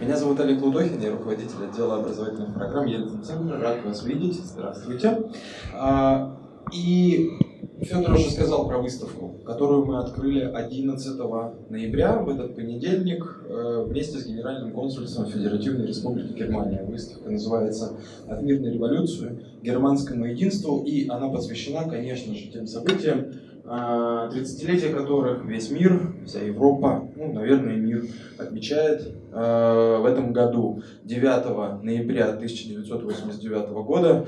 Меня зовут Олег Лудохин, я руководитель отдела образовательных программ Ельцин-Центра. Рад вас видеть. Здравствуйте. А, и Федор уже сказал про выставку, которую мы открыли 11 ноября, в этот понедельник, э, вместе с Генеральным консульством Федеративной Республики Германия. Выставка называется «От мирной революции германскому единству», и она посвящена, конечно же, тем событиям, 30-летие а, которых весь мир, вся Европа, ну, наверное, мир отмечает э, в этом году. 9 ноября 1989 года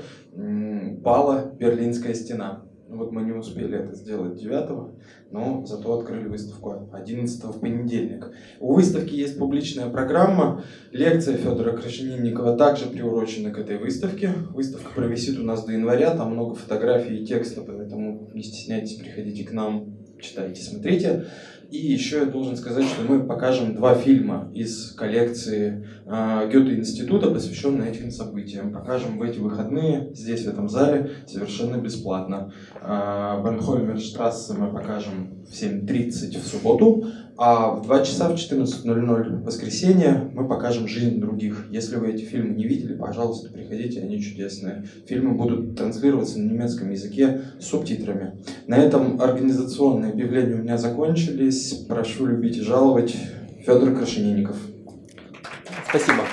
пала Берлинская стена. Ну, вот мы не успели это сделать 9 но зато открыли выставку 11 в понедельник. У выставки есть публичная программа. Лекция Федора Крашенинникова также приурочена к этой выставке. Выставка провисит у нас до января, там много фотографий и текста, поэтому не стесняйтесь, приходите к нам, читайте, смотрите. И еще я должен сказать, что мы покажем два фильма из коллекции э, Гёте-института, посвященные этим событиям. Покажем в эти выходные здесь, в этом зале, совершенно бесплатно. Э, Бенхольмерштрассе мы покажем в 7.30 в субботу, а в 2 часа в 14.00 в воскресенье мы покажем «Жизнь других». Если вы эти фильмы не видели, пожалуйста, приходите, они чудесные. Фильмы будут транслироваться на немецком языке с субтитрами. На этом организационные объявления у меня закончились. Прошу любить и жаловать. Федор Крашенинников. Спасибо.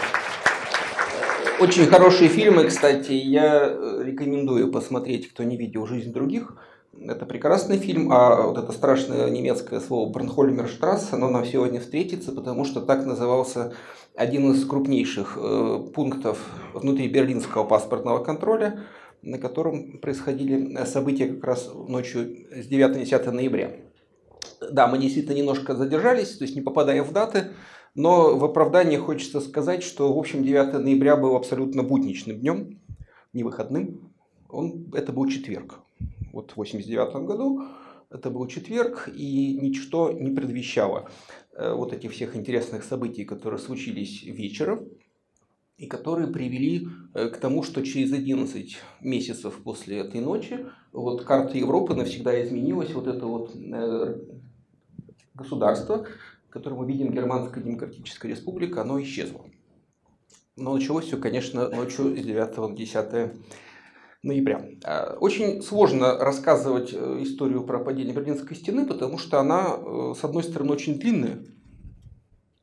Очень хорошие фильмы, кстати, я э, рекомендую посмотреть, кто не видел «Жизнь других». Это прекрасный фильм, а вот это страшное немецкое слово Бранхольмерштрасс, оно нам сегодня встретится, потому что так назывался один из крупнейших э, пунктов внутри берлинского паспортного контроля, на котором происходили события как раз ночью с 9 на 10 ноября. Да, мы действительно немножко задержались, то есть не попадаем в даты, но в оправдании хочется сказать, что, в общем, 9 ноября был абсолютно будничным днем, не выходным. Он, это был четверг вот в 89 году. Это был четверг, и ничто не предвещало э, вот этих всех интересных событий, которые случились вечером, и которые привели э, к тому, что через 11 месяцев после этой ночи вот карта Европы навсегда изменилась. Вот это вот э, государство, которое мы видим, Германская Демократическая Республика, оно исчезло. Но началось все, конечно, ночью с 9 на 10 ноября. А, очень сложно рассказывать э, историю про падение Берлинской стены, потому что она, э, с одной стороны, очень длинная.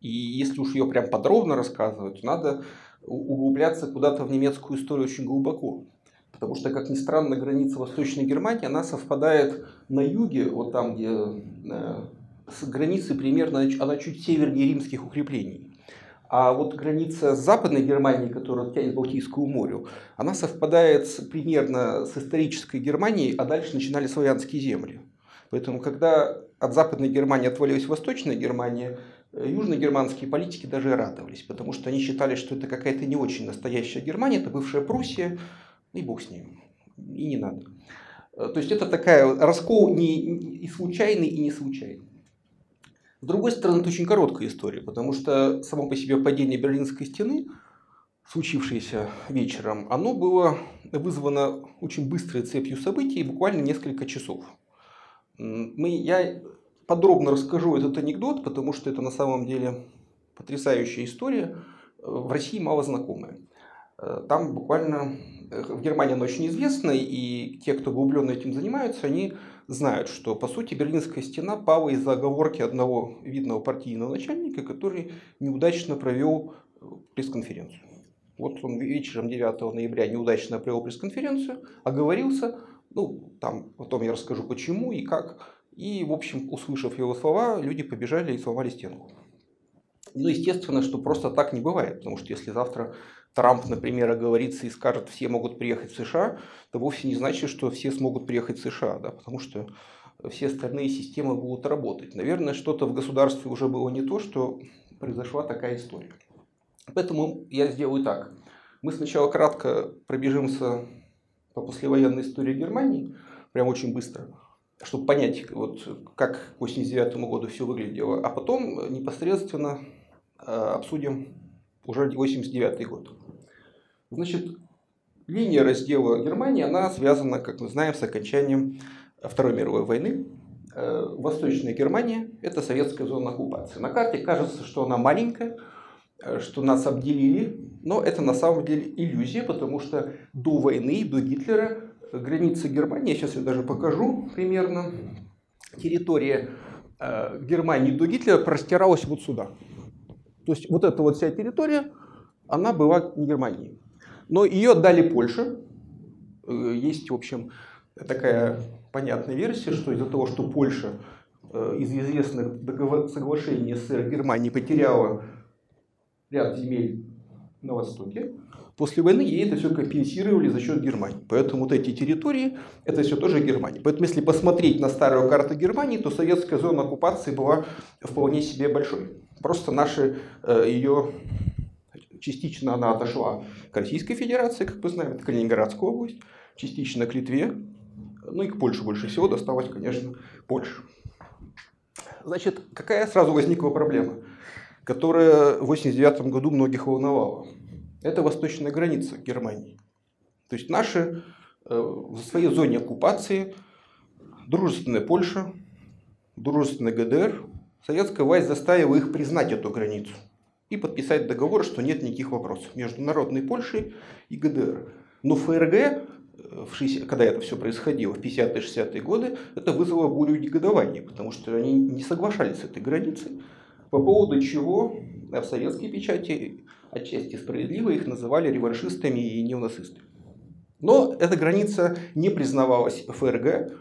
И если уж ее прям подробно рассказывать, надо углубляться куда-то в немецкую историю очень глубоко. Потому что, как ни странно, граница Восточной Германии, она совпадает на юге, вот там, где э, с границей примерно, она чуть севернее римских укреплений. А вот граница Западной Германии, которая тянет к Балтийскому морю, она совпадает с, примерно с исторической Германией, а дальше начинали славянские земли. Поэтому, когда от Западной Германии отвалилась Восточная Германия, э, южногерманские политики даже радовались, потому что они считали, что это какая-то не очень настоящая Германия, это бывшая Пруссия, и бог с ним, и не надо. Э, то есть это такая раскол не, и случайный, и не случайный. С другой стороны, это очень короткая история, потому что само по себе падение Берлинской стены, случившееся вечером, оно было вызвано очень быстрой цепью событий, буквально несколько часов. Мы, я подробно расскажу этот анекдот, потому что это на самом деле потрясающая история, в России мало знакомая. Там буквально, в Германии она очень известна, и те, кто углубленно этим занимаются, они знают, что по сути Берлинская стена пала из-за оговорки одного видного партийного начальника, который неудачно провел э, пресс-конференцию. Вот он вечером 9 ноября неудачно провел пресс-конференцию, оговорился, ну, там потом я расскажу почему и как. И, в общем, услышав его слова, люди побежали и сломали стенку. Ну, естественно, что просто так не бывает, потому что если завтра Трамп, например, оговорится и скажет, все могут приехать в США, то вовсе не значит, что все смогут приехать в США, да, потому что все остальные системы будут работать. Наверное, что-то в государстве уже было не то, что произошла такая история. Поэтому я сделаю так. Мы сначала кратко пробежимся по послевоенной истории Германии, прям очень быстро, чтобы понять, вот, как к 1989 году все выглядело, а потом непосредственно э, обсудим уже 89 год. Значит, линия раздела Германии, она связана, как мы знаем, с окончанием Второй мировой войны. Э, Восточная Германия – это советская зона оккупации. На карте кажется, что она маленькая, э, что нас обделили, но это на самом деле иллюзия, потому что до войны, до Гитлера границы Германии, я сейчас ее даже покажу примерно, территория э, Германии до Гитлера простиралась вот сюда. То есть вот эта вот вся территория, она была не Германией. Но ее отдали Польше. Э, есть, в общем, такая понятная версия, что из-за того, что Польша э, из известных договор... соглашений с Германией потеряла ряд земель на Востоке, после войны ей это все компенсировали за счет Германии. Поэтому вот эти территории, это все тоже Германия. Поэтому если посмотреть на старую карту Германии, то советская зона оккупации была вполне себе большой. Просто наши э, ее частично она отошла к Российской Федерации, как мы знаем, это Калининградская область, частично к Литве, ну и к Польше больше всего досталось, конечно, Польше. Значит, какая сразу возникла проблема, которая в 1989 году многих волновала? Это восточная граница Германии. То есть наши э, в своей зоне оккупации дружественная Польша, дружественная ГДР, советская власть заставила их признать эту границу и подписать договор, что нет никаких вопросов между народной Польшей и ГДР. Но ФРГ, э, в 60, когда это все происходило, в 50-60-е годы, это вызвало бурю негодования, потому что они не соглашались с этой границей, по поводу чего в советской печати, отчасти справедливо, их называли реваншистами и неонацистами. Но эта граница не признавалась ФРГ,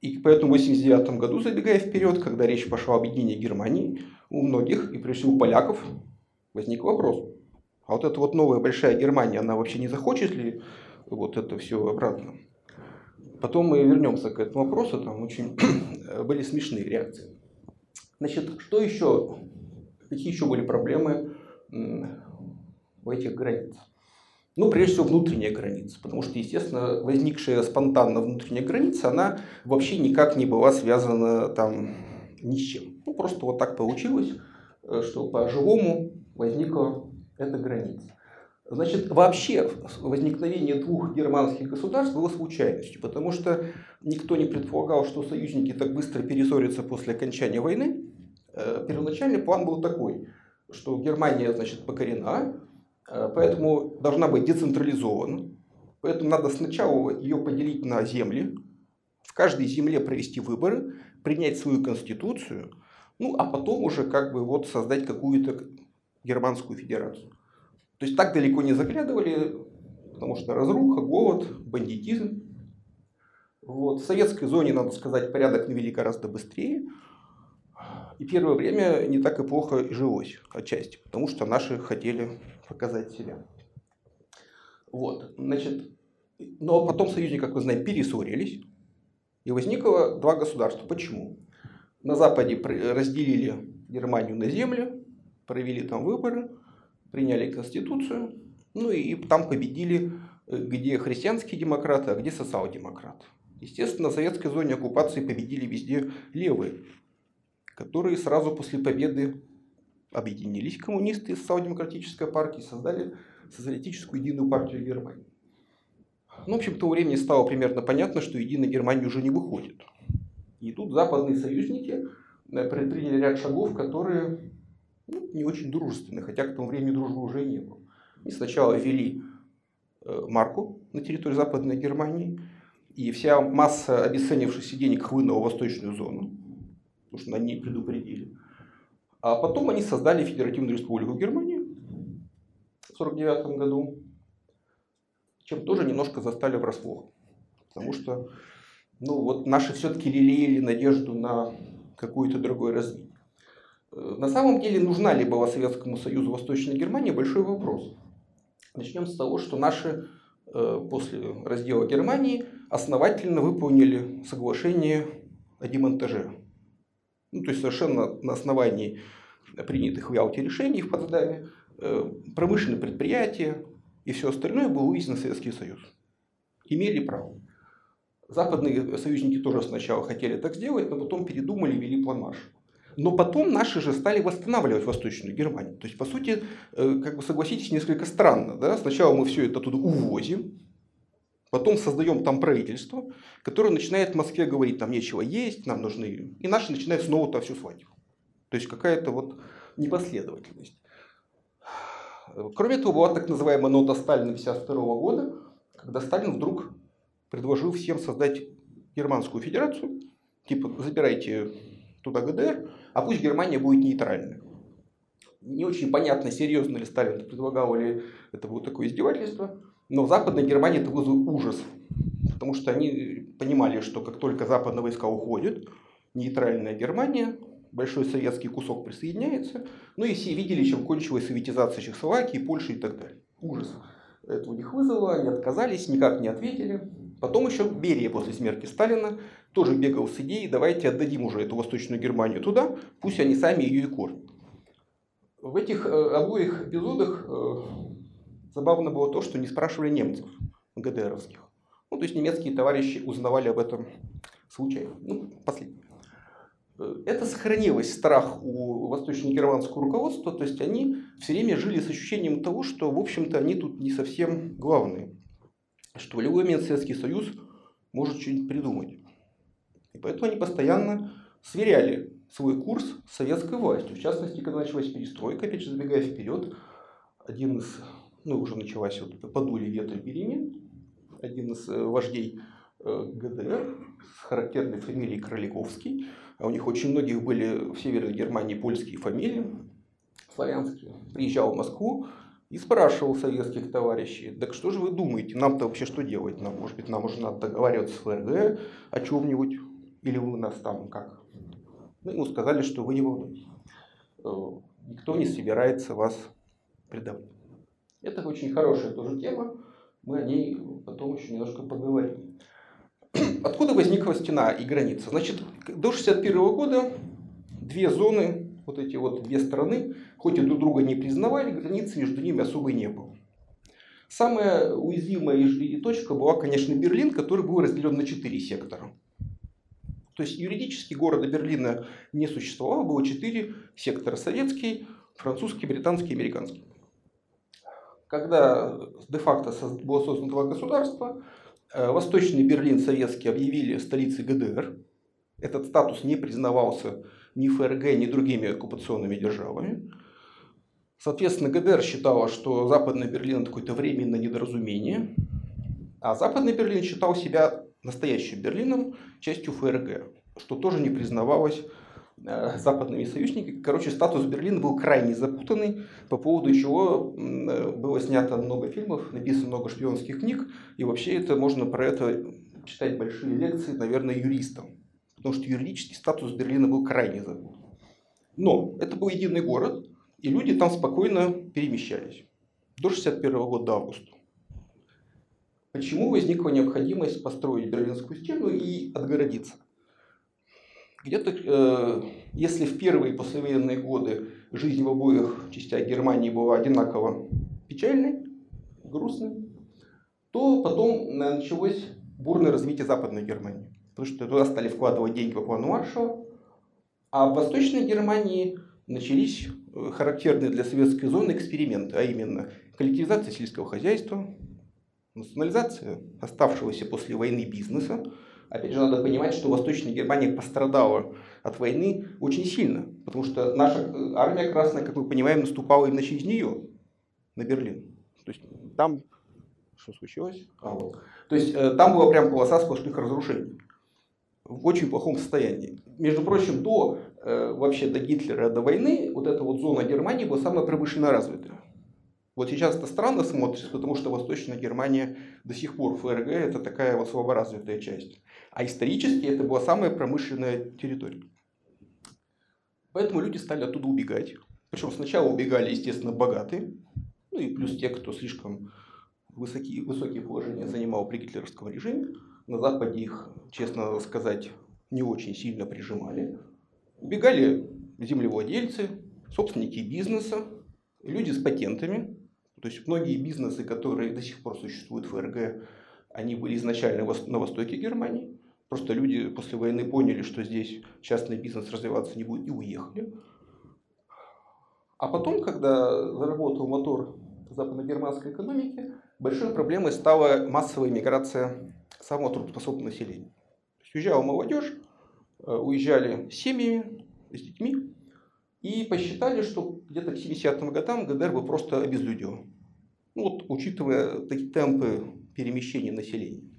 и поэтому в 1989 году, забегая вперед, когда речь пошла об объединении Германии, у многих, и прежде всего у поляков, возник вопрос. А вот эта вот новая большая Германия, она вообще не захочет ли вот это все обратно? Потом мы вернемся к этому вопросу, там очень были смешные реакции. Значит, что еще, какие еще были проблемы в этих границах? Ну, прежде всего, внутренняя граница, потому что, естественно, возникшая спонтанно внутренняя граница, она вообще никак не была связана там ни с чем. Ну, просто вот так получилось, э, что по-живому возникла эта граница. Значит, вообще возникновение двух германских государств было случайностью, потому что никто не предполагал, что союзники так быстро перессорятся после окончания войны. Э, первоначальный план был такой, что Германия, значит, покорена, э, поэтому должна быть децентрализована, поэтому надо сначала ее поделить на земли, в каждой земле провести выборы, принять свою конституцию, ну а потом уже как бы вот создать какую-то Германскую Федерацию. То есть так далеко не заглядывали, потому что разруха, голод, бандитизм. Вот. В советской зоне, надо сказать, порядок навели гораздо быстрее. И первое время не так и плохо и жилось отчасти, потому что наши хотели показать себя. Вот, значит, но потом союзники, как вы знаете, перессорились, и возникло два государства. Почему? На Западе разделили Германию на земли, провели там выборы, приняли конституцию, ну и там победили э, где христианские демократы, а где социал-демократы. Естественно, в советской зоне оккупации победили везде левые, которые сразу после победы объединились коммунисты из социал-демократической партии, создали социалистическую единую партию Германии. Ну, в общем, к тому времени стало примерно понятно, что Единая Германия уже не выходит. И тут западные союзники э, предприняли ряд шагов, которые ну, не очень дружественны, хотя к тому времени дружбы уже не было. И сначала ввели э, марку на территории Западной Германии, и вся масса обесценившихся денег хлынула в восточную зону, потому что на ней предупредили. А потом они создали Федеративную Республику Германии в 1949 году, чем тоже немножко застали врасплох. Потому что ну, вот наши все-таки лелеяли надежду на какое-то другое развитие. Э, на самом деле, нужна ли была Советскому Союзу Восточная Германия, большой вопрос. Начнем с того, что наши э, после раздела Германии основательно выполнили соглашение о демонтаже. Ну, то есть совершенно на основании принятых в Ялте решений в Потсдаме э, промышленные предприятия и все остальное было вывезено Советский Союз. Имели право. Западные союзники тоже сначала хотели так сделать, но потом передумали и вели план марша. Но потом наши же стали восстанавливать Восточную Германию. То есть, по сути, э, как бы согласитесь, несколько странно. Да? Сначала мы все это туда увозим, потом создаем там правительство, которое начинает в Москве говорить, там нечего есть, нам нужны... И наши начинают снова там все сводить. То есть, какая-то вот непоследовательность. Кроме того, была так называемая нота Сталина 1952 года, когда Сталин вдруг предложил всем создать германскую федерацию, типа забирайте туда ГДР, а пусть Германия будет нейтральной. Не очень понятно, серьезно ли Сталин это предлагал, или это было такое издевательство. Но в Западной Германии это вызвал ужас. Потому что они понимали, что как только западные войска уходят, нейтральная Германия, большой советский кусок присоединяется. Ну и все видели, чем кончилась советизация Чехословакии, Польши и так далее. Ужас. Это у них вызвало, они отказались, никак не ответили. Потом еще Берия после смерти Сталина тоже бегал с идеей, давайте отдадим уже эту Восточную Германию туда, пусть они сами ее и кормят. В этих э, обоих эпизодах э, забавно было то, что не спрашивали немцев ГДРовских. Ну, то есть немецкие товарищи узнавали об этом случайно. Ну, последний. Э, это сохранилось, страх у восточно-германского руководства, то есть они все время жили с ощущением того, что, в общем-то, они тут не совсем главные, что любой момент Советский Союз может что-нибудь придумать. И поэтому они постоянно сверяли свой курс с советской властью. В частности, когда началась перестройка, опять же, забегая вперед, один из, ну, уже началась вот подули ветра перемен, один из э, вождей э, ГДР с характерной фамилией Кроликовский, а у них очень многих были в Северной Германии польские фамилии, славянские, приезжал в Москву и спрашивал советских товарищей, так что же вы думаете, нам-то вообще что делать? Нам, может быть, нам уже надо договариваться с ФРГ о чем-нибудь, или вы нас там как? Ну, ему сказали, что вы не волнуйтесь. Э, никто не собирается вас предавать. Это очень хорошая тоже тема. Мы о ней потом еще немножко поговорим. Откуда возникла стена и граница? Значит, до 1961 года две зоны, вот эти вот две страны, хоть и друг друга не признавали, границы между ними особой не было. Самая уязвимая точка была, конечно, Берлин, который был разделен на четыре сектора. То есть юридически города Берлина не существовало, было четыре сектора. Советский, французский, британский, американский. Когда де-факто было создано два государства, э, Восточный Берлин советский объявили столицей ГДР. Этот статус не признавался ни ФРГ, ни другими оккупационными державами. Соответственно, ГДР считала, что Западный Берлин это какое-то временное недоразумение, а Западный Берлин считал себя настоящим Берлином частью ФРГ, что тоже не признавалось западными союзниками. Короче, статус Берлина был крайне запутанный, по поводу чего э, было снято много фильмов, написано много шпионских книг, и вообще это можно про это читать большие лекции, наверное, юристам. Потому что юридический статус Берлина был крайне запутан. Но это был единый город, и люди там спокойно перемещались. До 61 года, до августа. Почему возникла необходимость построить Берлинскую стену и отгородиться? Где-то, э, если в первые послевоенные годы жизнь в обоих частях Германии была одинаково печальной, грустной, то потом началось бурное развитие Западной Германии. Потому что туда стали вкладывать деньги по плану Маршала. А в Восточной Германии начались э, характерные для советской зоны эксперименты, а именно коллективизация сельского хозяйства, национализация оставшегося после войны бизнеса. Опять же, надо понимать, что Восточная Германия пострадала от войны очень сильно, потому что наша э, армия красная, как мы понимаем, наступала именно через нее на Берлин. То есть там что случилось? А, вот. То есть э, там была прям полоса сплошных разрушений в очень плохом состоянии. Между прочим, до э, вообще до Гитлера, до войны, вот эта вот зона Германии была самая промышленно развитая. Вот сейчас это странно смотрится, потому что Восточная Германия до сих пор ФРГ это такая вот слаборазвитая часть. А исторически это была самая промышленная территория. Поэтому люди стали оттуда убегать. Причем сначала убегали, естественно, богатые, ну и плюс те, кто слишком высокие, высокие положения занимал при гитлеровском режиме. На Западе их, честно сказать, не очень сильно прижимали. Убегали землевладельцы, собственники бизнеса, люди с патентами, то есть многие бизнесы, которые до сих пор существуют в ФРГ, они были изначально на востоке Германии. Просто люди после войны поняли, что здесь частный бизнес развиваться не будет и уехали. А потом, когда заработал мотор западно-германской экономики, большой проблемой стала массовая миграция самого трудоспособного населения. То уезжала молодежь, э, уезжали семьями, с детьми, и посчитали, что где-то к 70-м годам ГДР бы просто обезлюдил. Ну, вот, учитывая такие темпы перемещения населения.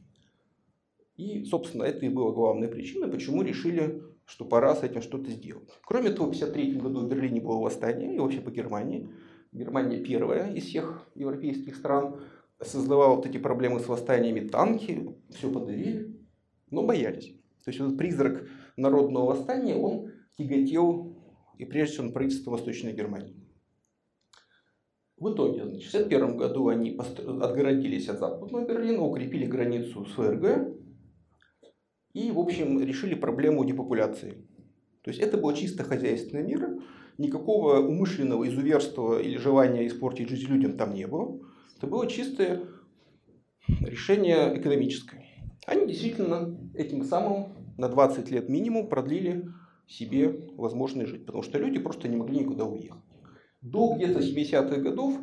И, собственно, это и была главная причина, почему решили, что пора с этим что-то сделать. Кроме того, в 1953 году в Берлине было восстание, и вообще по Германии. Германия первая из всех европейских стран создавала вот эти проблемы с восстаниями, танки, все подавили, но боялись. То есть этот призрак народного восстания, он тяготел и прежде всего на правительство Восточной Германии. В итоге, значит, в 1961 году они отгородились от Западного Берлина, укрепили границу с ФРГ и, в общем, решили проблему депопуляции. То есть это была чисто хозяйственная мера, никакого умышленного изуверства или желания испортить жизнь людям там не было. Это было чистое решение экономическое. Они действительно этим самым на 20 лет минимум продлили себе возможность жить, потому что люди просто не могли никуда уехать. До где-то 70-х годов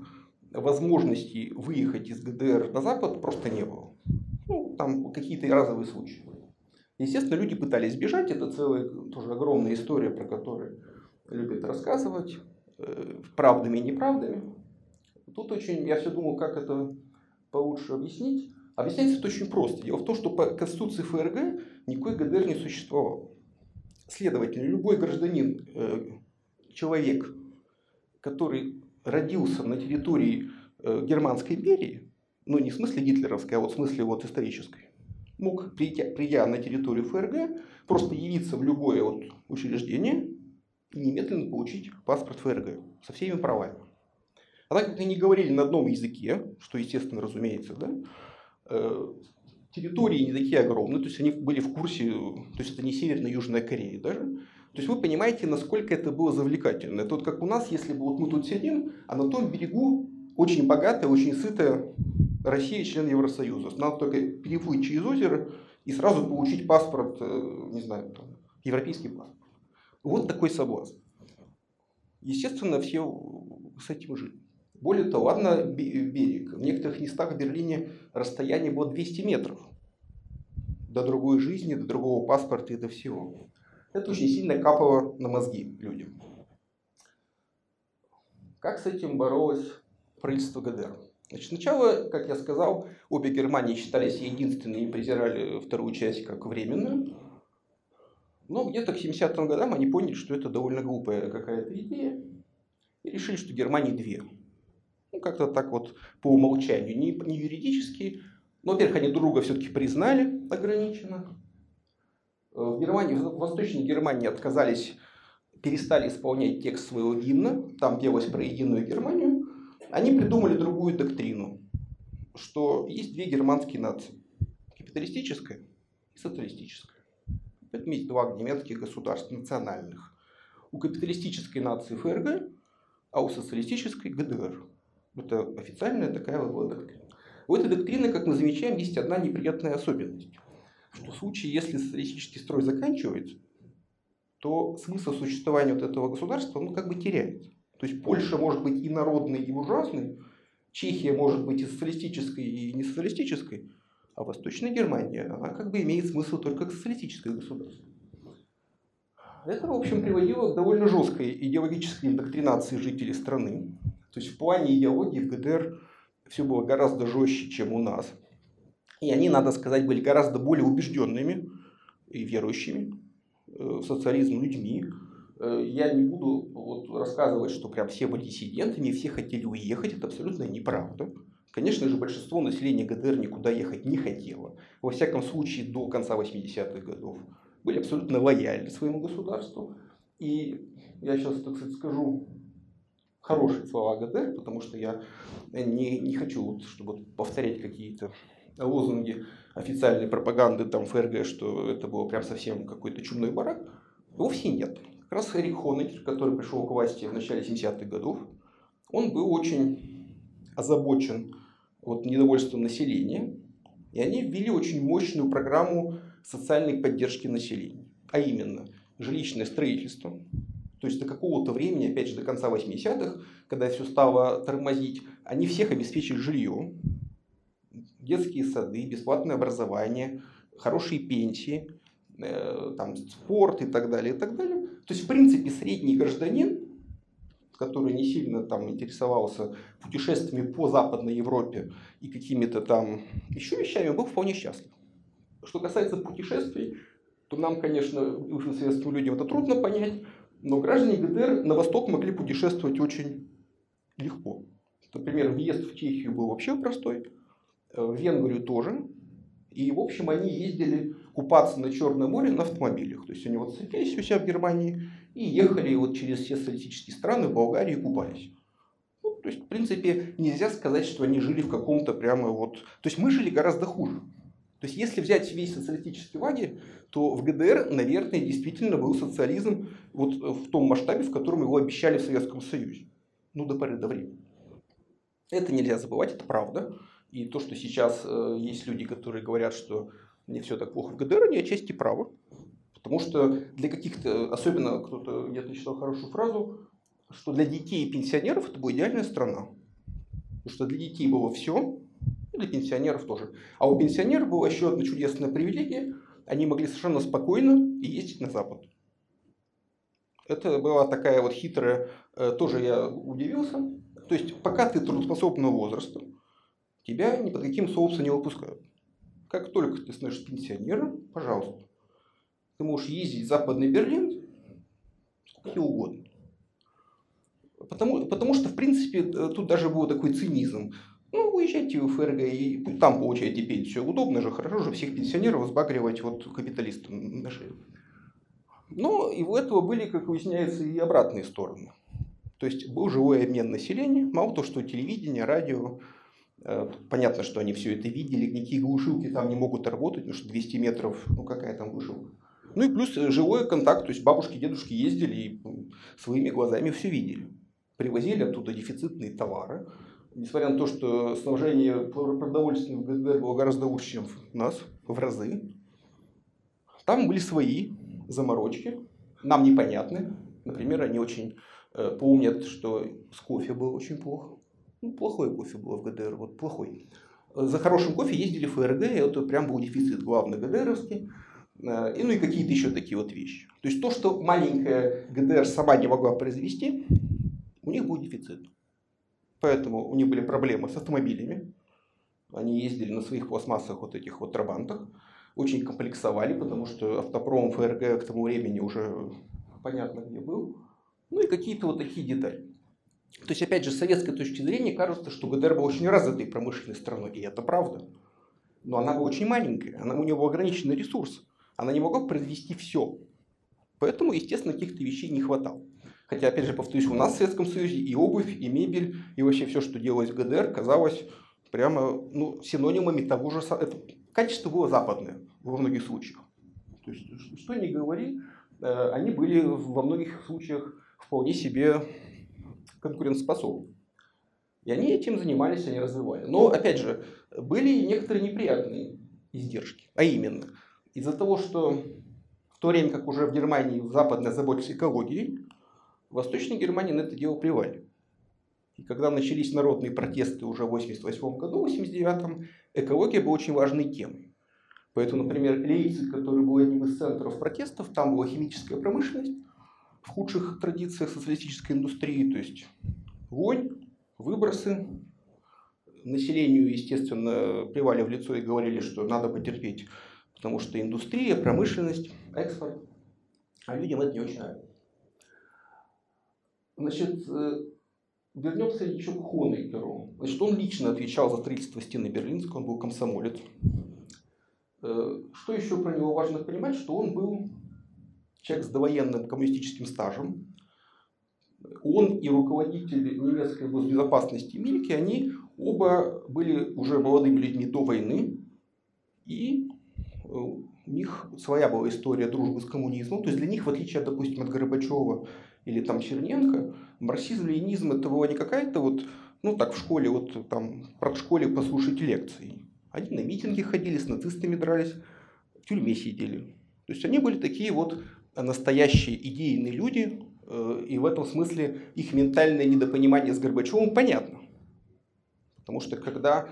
возможности выехать из ГДР на Запад просто не было. Ну, там какие-то разовые случаи. Естественно, люди пытались бежать, это целая тоже огромная история, про которую любят рассказывать, э, правдами и неправдами. Тут очень, я все думал, как это получше объяснить. Объясняется это очень просто. Дело в том, что по Конституции ФРГ никакой ГДР не существовал. Следовательно, любой гражданин, э, человек, который родился на территории э, Германской империи, ну не в смысле гитлеровской, а вот в смысле вот исторической, мог, придя, придя на территорию ФРГ, просто явиться в любое вот учреждение и немедленно получить паспорт ФРГ со всеми правами. А так как они говорили на одном языке, что естественно разумеется, да, э, территории не такие огромные, то есть они были в курсе, то есть это не Северная Южная Корея даже. То есть вы понимаете, насколько это было завлекательно. Это вот как у нас, если бы вот мы тут сидим, а на том берегу очень богатая, очень сытая Россия член Евросоюза. Надо только переплыть через озеро и сразу получить паспорт, э, не знаю, там, европейский паспорт. Вот такой соблазн. Естественно, все с этим жили. Более того, ладно берег. В некоторых местах в Берлине расстояние было 200 метров до другой жизни, до другого паспорта и до всего. Это очень сильно капало на мозги людям. Как с этим боролось правительство ГДР? Значит, сначала, как я сказал, обе Германии считались единственными и презирали вторую часть как временную. Но где-то к 70-м годам они поняли, что это довольно глупая какая-то идея. И решили, что Германии две. Ну, как-то так вот по умолчанию. Не, не юридически. Но, во-первых, они друга все-таки признали ограниченно. Э, в Германии, в Восточной Германии отказались, перестали исполнять текст своего гимна. Там пелось про единую Германию. Они придумали другую доктрину, что есть две германские нации. Капиталистическая и социалистическая. Поэтому есть два немецких государств национальных. У капиталистической нации ФРГ, а у социалистической ГДР. Это официальная такая вот доктрина. У этой доктрины, как мы замечаем, есть одна неприятная особенность. Что в случае, если социалистический строй заканчивается, то смысл существования вот этого государства ну, как бы теряется. То есть Польша может быть и народной, и ужасной, Чехия может быть и социалистической, и не социалистической, а Восточная Германия, она как бы имеет смысл только как социалистическое государство. Это, в общем, приводило к довольно жесткой идеологической индоктринации жителей страны. То есть в плане идеологии в ГДР все было гораздо жестче, чем у нас. И они, надо сказать, были гораздо более убежденными и верующими э, в социализм людьми. Э, я не буду вот рассказывать, что прям все были диссидентами, все хотели уехать. Это абсолютно неправда. Конечно же, большинство населения ГДР никуда ехать не хотело. Во всяком случае, до конца 80-х годов. Были абсолютно лояльны своему государству. И я сейчас, так сказать, скажу хорошие слова ГДР, потому что я не, не хочу, чтобы повторять какие-то лозунги официальной пропаганды там ФРГ, что это было прям совсем какой-то чумной барак. Вовсе нет. Как раз Эрик Хонекер, который пришел к власти в начале 70-х годов, он был очень озабочен вот, недовольством населения, и они ввели очень мощную программу социальной поддержки населения. А именно, жилищное строительство, то есть до какого-то времени, опять же до конца 80-х, когда все стало тормозить, они всех обеспечили жилье, детские сады, бесплатное образование, хорошие пенсии, э, там, спорт и так далее, и так далее. То есть, в принципе, средний гражданин который не сильно там интересовался путешествиями по Западной Европе и какими-то там еще вещами, был вполне счастлив. Что касается путешествий, то нам, конечно, бывшим советским людям это трудно понять, но граждане ГДР на восток могли путешествовать очень легко. Например, въезд в Чехию был вообще простой, э, в Венгрию тоже. И, в общем, они ездили купаться на Черном море на автомобилях. То есть они вот садились у себя в Германии и ехали вот через все социалистические страны в Болгарии и купались. Ну, то есть, в принципе, нельзя сказать, что они жили в каком-то прямо вот... То есть мы жили гораздо хуже. То есть, если взять весь социалистический лагерь, то в ГДР, наверное, действительно был социализм вот в том масштабе, в котором его обещали в Советском Союзе. Ну, до поры до времени. Это нельзя забывать, это правда. И то, что сейчас э, есть люди, которые говорят, что не все так плохо в ГДР, они отчасти правы. Потому что для каких-то, особенно кто-то где-то читал хорошую фразу, что для детей и пенсионеров это была идеальная страна. Потому что для детей было все, для пенсионеров тоже. А у пенсионеров была еще одна чудесная привилегия. Они могли совершенно спокойно ездить на Запад. Это была такая вот хитрая, э, тоже я удивился. То есть, пока ты трудоспособного возраста, тебя ни под каким соусом не выпускают. Как только ты становишься пенсионером, пожалуйста, ты можешь ездить в Западный Берлин сколько угодно. Потому, потому что, в принципе, э, тут даже был такой цинизм. Ну, уезжайте в ФРГ и там получайте пенсию. Удобно же, хорошо же всех пенсионеров сбагривать вот капиталистам на шею. Но и у этого были, как выясняется, и обратные стороны. То есть был живой обмен населения, мало того, что телевидение, радио, Э, понятно, что они все это видели, никакие глушилки там не могут работать, потому что 200 метров, ну какая там глушилка. Ну и плюс э, живой контакт, то есть бабушки, дедушки ездили и своими глазами все видели. Привозили оттуда дефицитные товары. Несмотря на то, что снабжение продовольствием в ГДР было гораздо лучше, чем у нас, в разы. Там были свои заморочки, нам непонятны. Например, они очень э, помнят, что с кофе было очень плохо. Ну, плохой кофе было в ГДР, вот плохой. За хорошим кофе ездили в ФРГ, и это прям был дефицит главный ГДРовский. Э, и, ну и какие-то еще такие вот вещи. То есть то, что маленькая ГДР сама не могла произвести, у них был дефицит. Поэтому у них были проблемы с автомобилями. Они ездили на своих пластмассовых вот этих вот трабантах. Очень комплексовали, потому что автопром ФРГ к тому времени уже понятно где был. Ну и какие-то вот такие детали. То есть, опять же, с советской точки зрения кажется, что ГДР была очень развитой промышленной страной, и это правда. Но она была очень маленькая, она, у нее был ограниченный ресурс. Она не могла произвести все. Поэтому, естественно, каких-то вещей не хватало. Хотя, опять же, повторюсь, у нас в Советском Союзе и обувь, и мебель, и вообще все, что делалось в ГДР, казалось прямо ну, синонимами того же самого. Качество было западное во многих случаях. То есть, что ни говори, э, они были во многих случаях вполне себе конкурентоспособны. И они этим занимались, они развивали. Но, опять же, были некоторые неприятные издержки. А именно, из-за того, что в то время, как уже в Германии западная заботилась экологией, в Восточной Германии на это дело плевали. И когда начались народные протесты уже в 88 году, в 89 экология была очень важной темой. Поэтому, например, Лейпциг, который был одним из центров протестов, там была химическая промышленность, в худших традициях социалистической индустрии, то есть вонь, выбросы. Населению, естественно, плевали в лицо и говорили, что надо потерпеть, потому что индустрия, промышленность, экспорт. А людям это не очень нравится. Значит, э, вернемся еще к Хонекеру. Значит, он лично отвечал за строительство стены Берлинской, он был комсомолец. Э, что еще про него важно понимать, что он был человек с довоенным коммунистическим стажем, он и руководитель немецкой госбезопасности Мильки, они оба были уже молодыми людьми до войны, и э, у них своя была история дружбы с коммунизмом. То есть для них, в отличие, допустим, от Горбачева или там Черненко, марксизм-ленизм это была не какая-то вот, ну так в школе, вот там, в школе послушать лекции. Они на митинги ходили, с нацистами дрались, в тюрьме сидели. То есть они были такие вот настоящие идейные люди, э, и в этом смысле их ментальное недопонимание с Горбачевым понятно. Потому что когда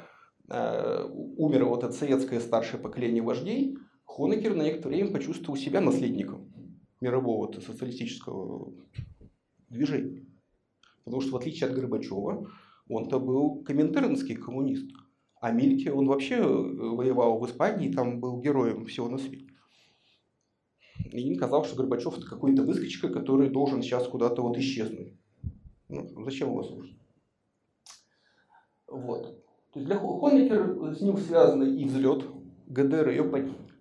э, умер вот это советское старшее поколение вождей, Хонекер на некоторое время почувствовал себя наследником мирового социалистического движения. Потому что в отличие от Горбачева, он-то был коминтернский коммунист. А Мильке, он вообще э, воевал в Испании, там был героем всего на свете. И им казалось, что Горбачев это какой-то выскочка, который должен сейчас куда-то вот исчезнуть. Ну, зачем его слушать? Вот. То есть для Хонекера с ним связан и взлет ГДР, ее падение.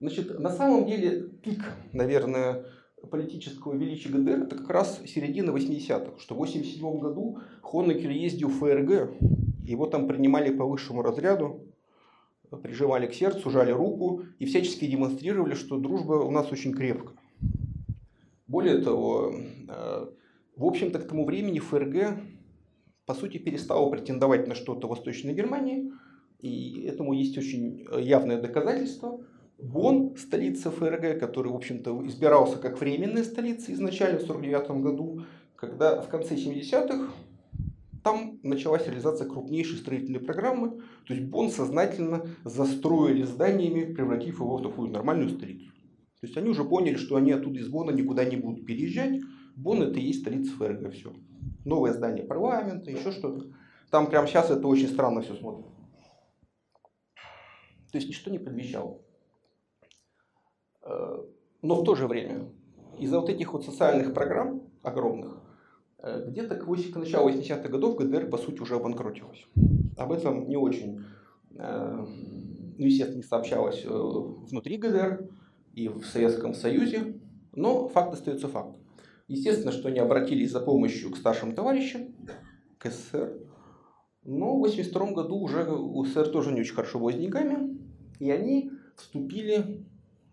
Значит, на самом деле пик, наверное, политического величия ГДР это как раз середина 80-х, что в 87 году Хонекер ездил в ФРГ, его там принимали по высшему разряду, прижимали к сердцу, жали руку и всячески демонстрировали, что дружба у нас очень крепкая. Более того, э, в общем-то, к тому времени ФРГ, по сути, перестала претендовать на что-то в Восточной Германии, и этому есть очень явное доказательство. Бонн, столица ФРГ, который, в общем-то, избирался как временная столица изначально в 1949 году, когда в конце 70-х там началась реализация крупнейшей строительной программы, то есть Бонн сознательно застроили зданиями, превратив его в такую нормальную столицу. То есть они уже поняли, что они оттуда из Бонна никуда не будут переезжать. Бонн это и есть столица ФРГ, все. Новое здание парламента, еще что-то. Там прямо сейчас это очень странно все смотрит. То есть ничто не предвещало. Э, но в то же время из-за вот этих вот социальных программ огромных Э, где-то к, 8, к началу 80-х годов ГДР, по сути, уже обанкротилась. Об этом не очень, э, ну, естественно, не сообщалось внутри ГДР и в Советском Союзе, но факт остается фактом. Естественно, что они обратились за помощью к старшим товарищам, к СССР, но в 1982 году уже у СССР тоже не очень хорошо было с деньгами, и они вступили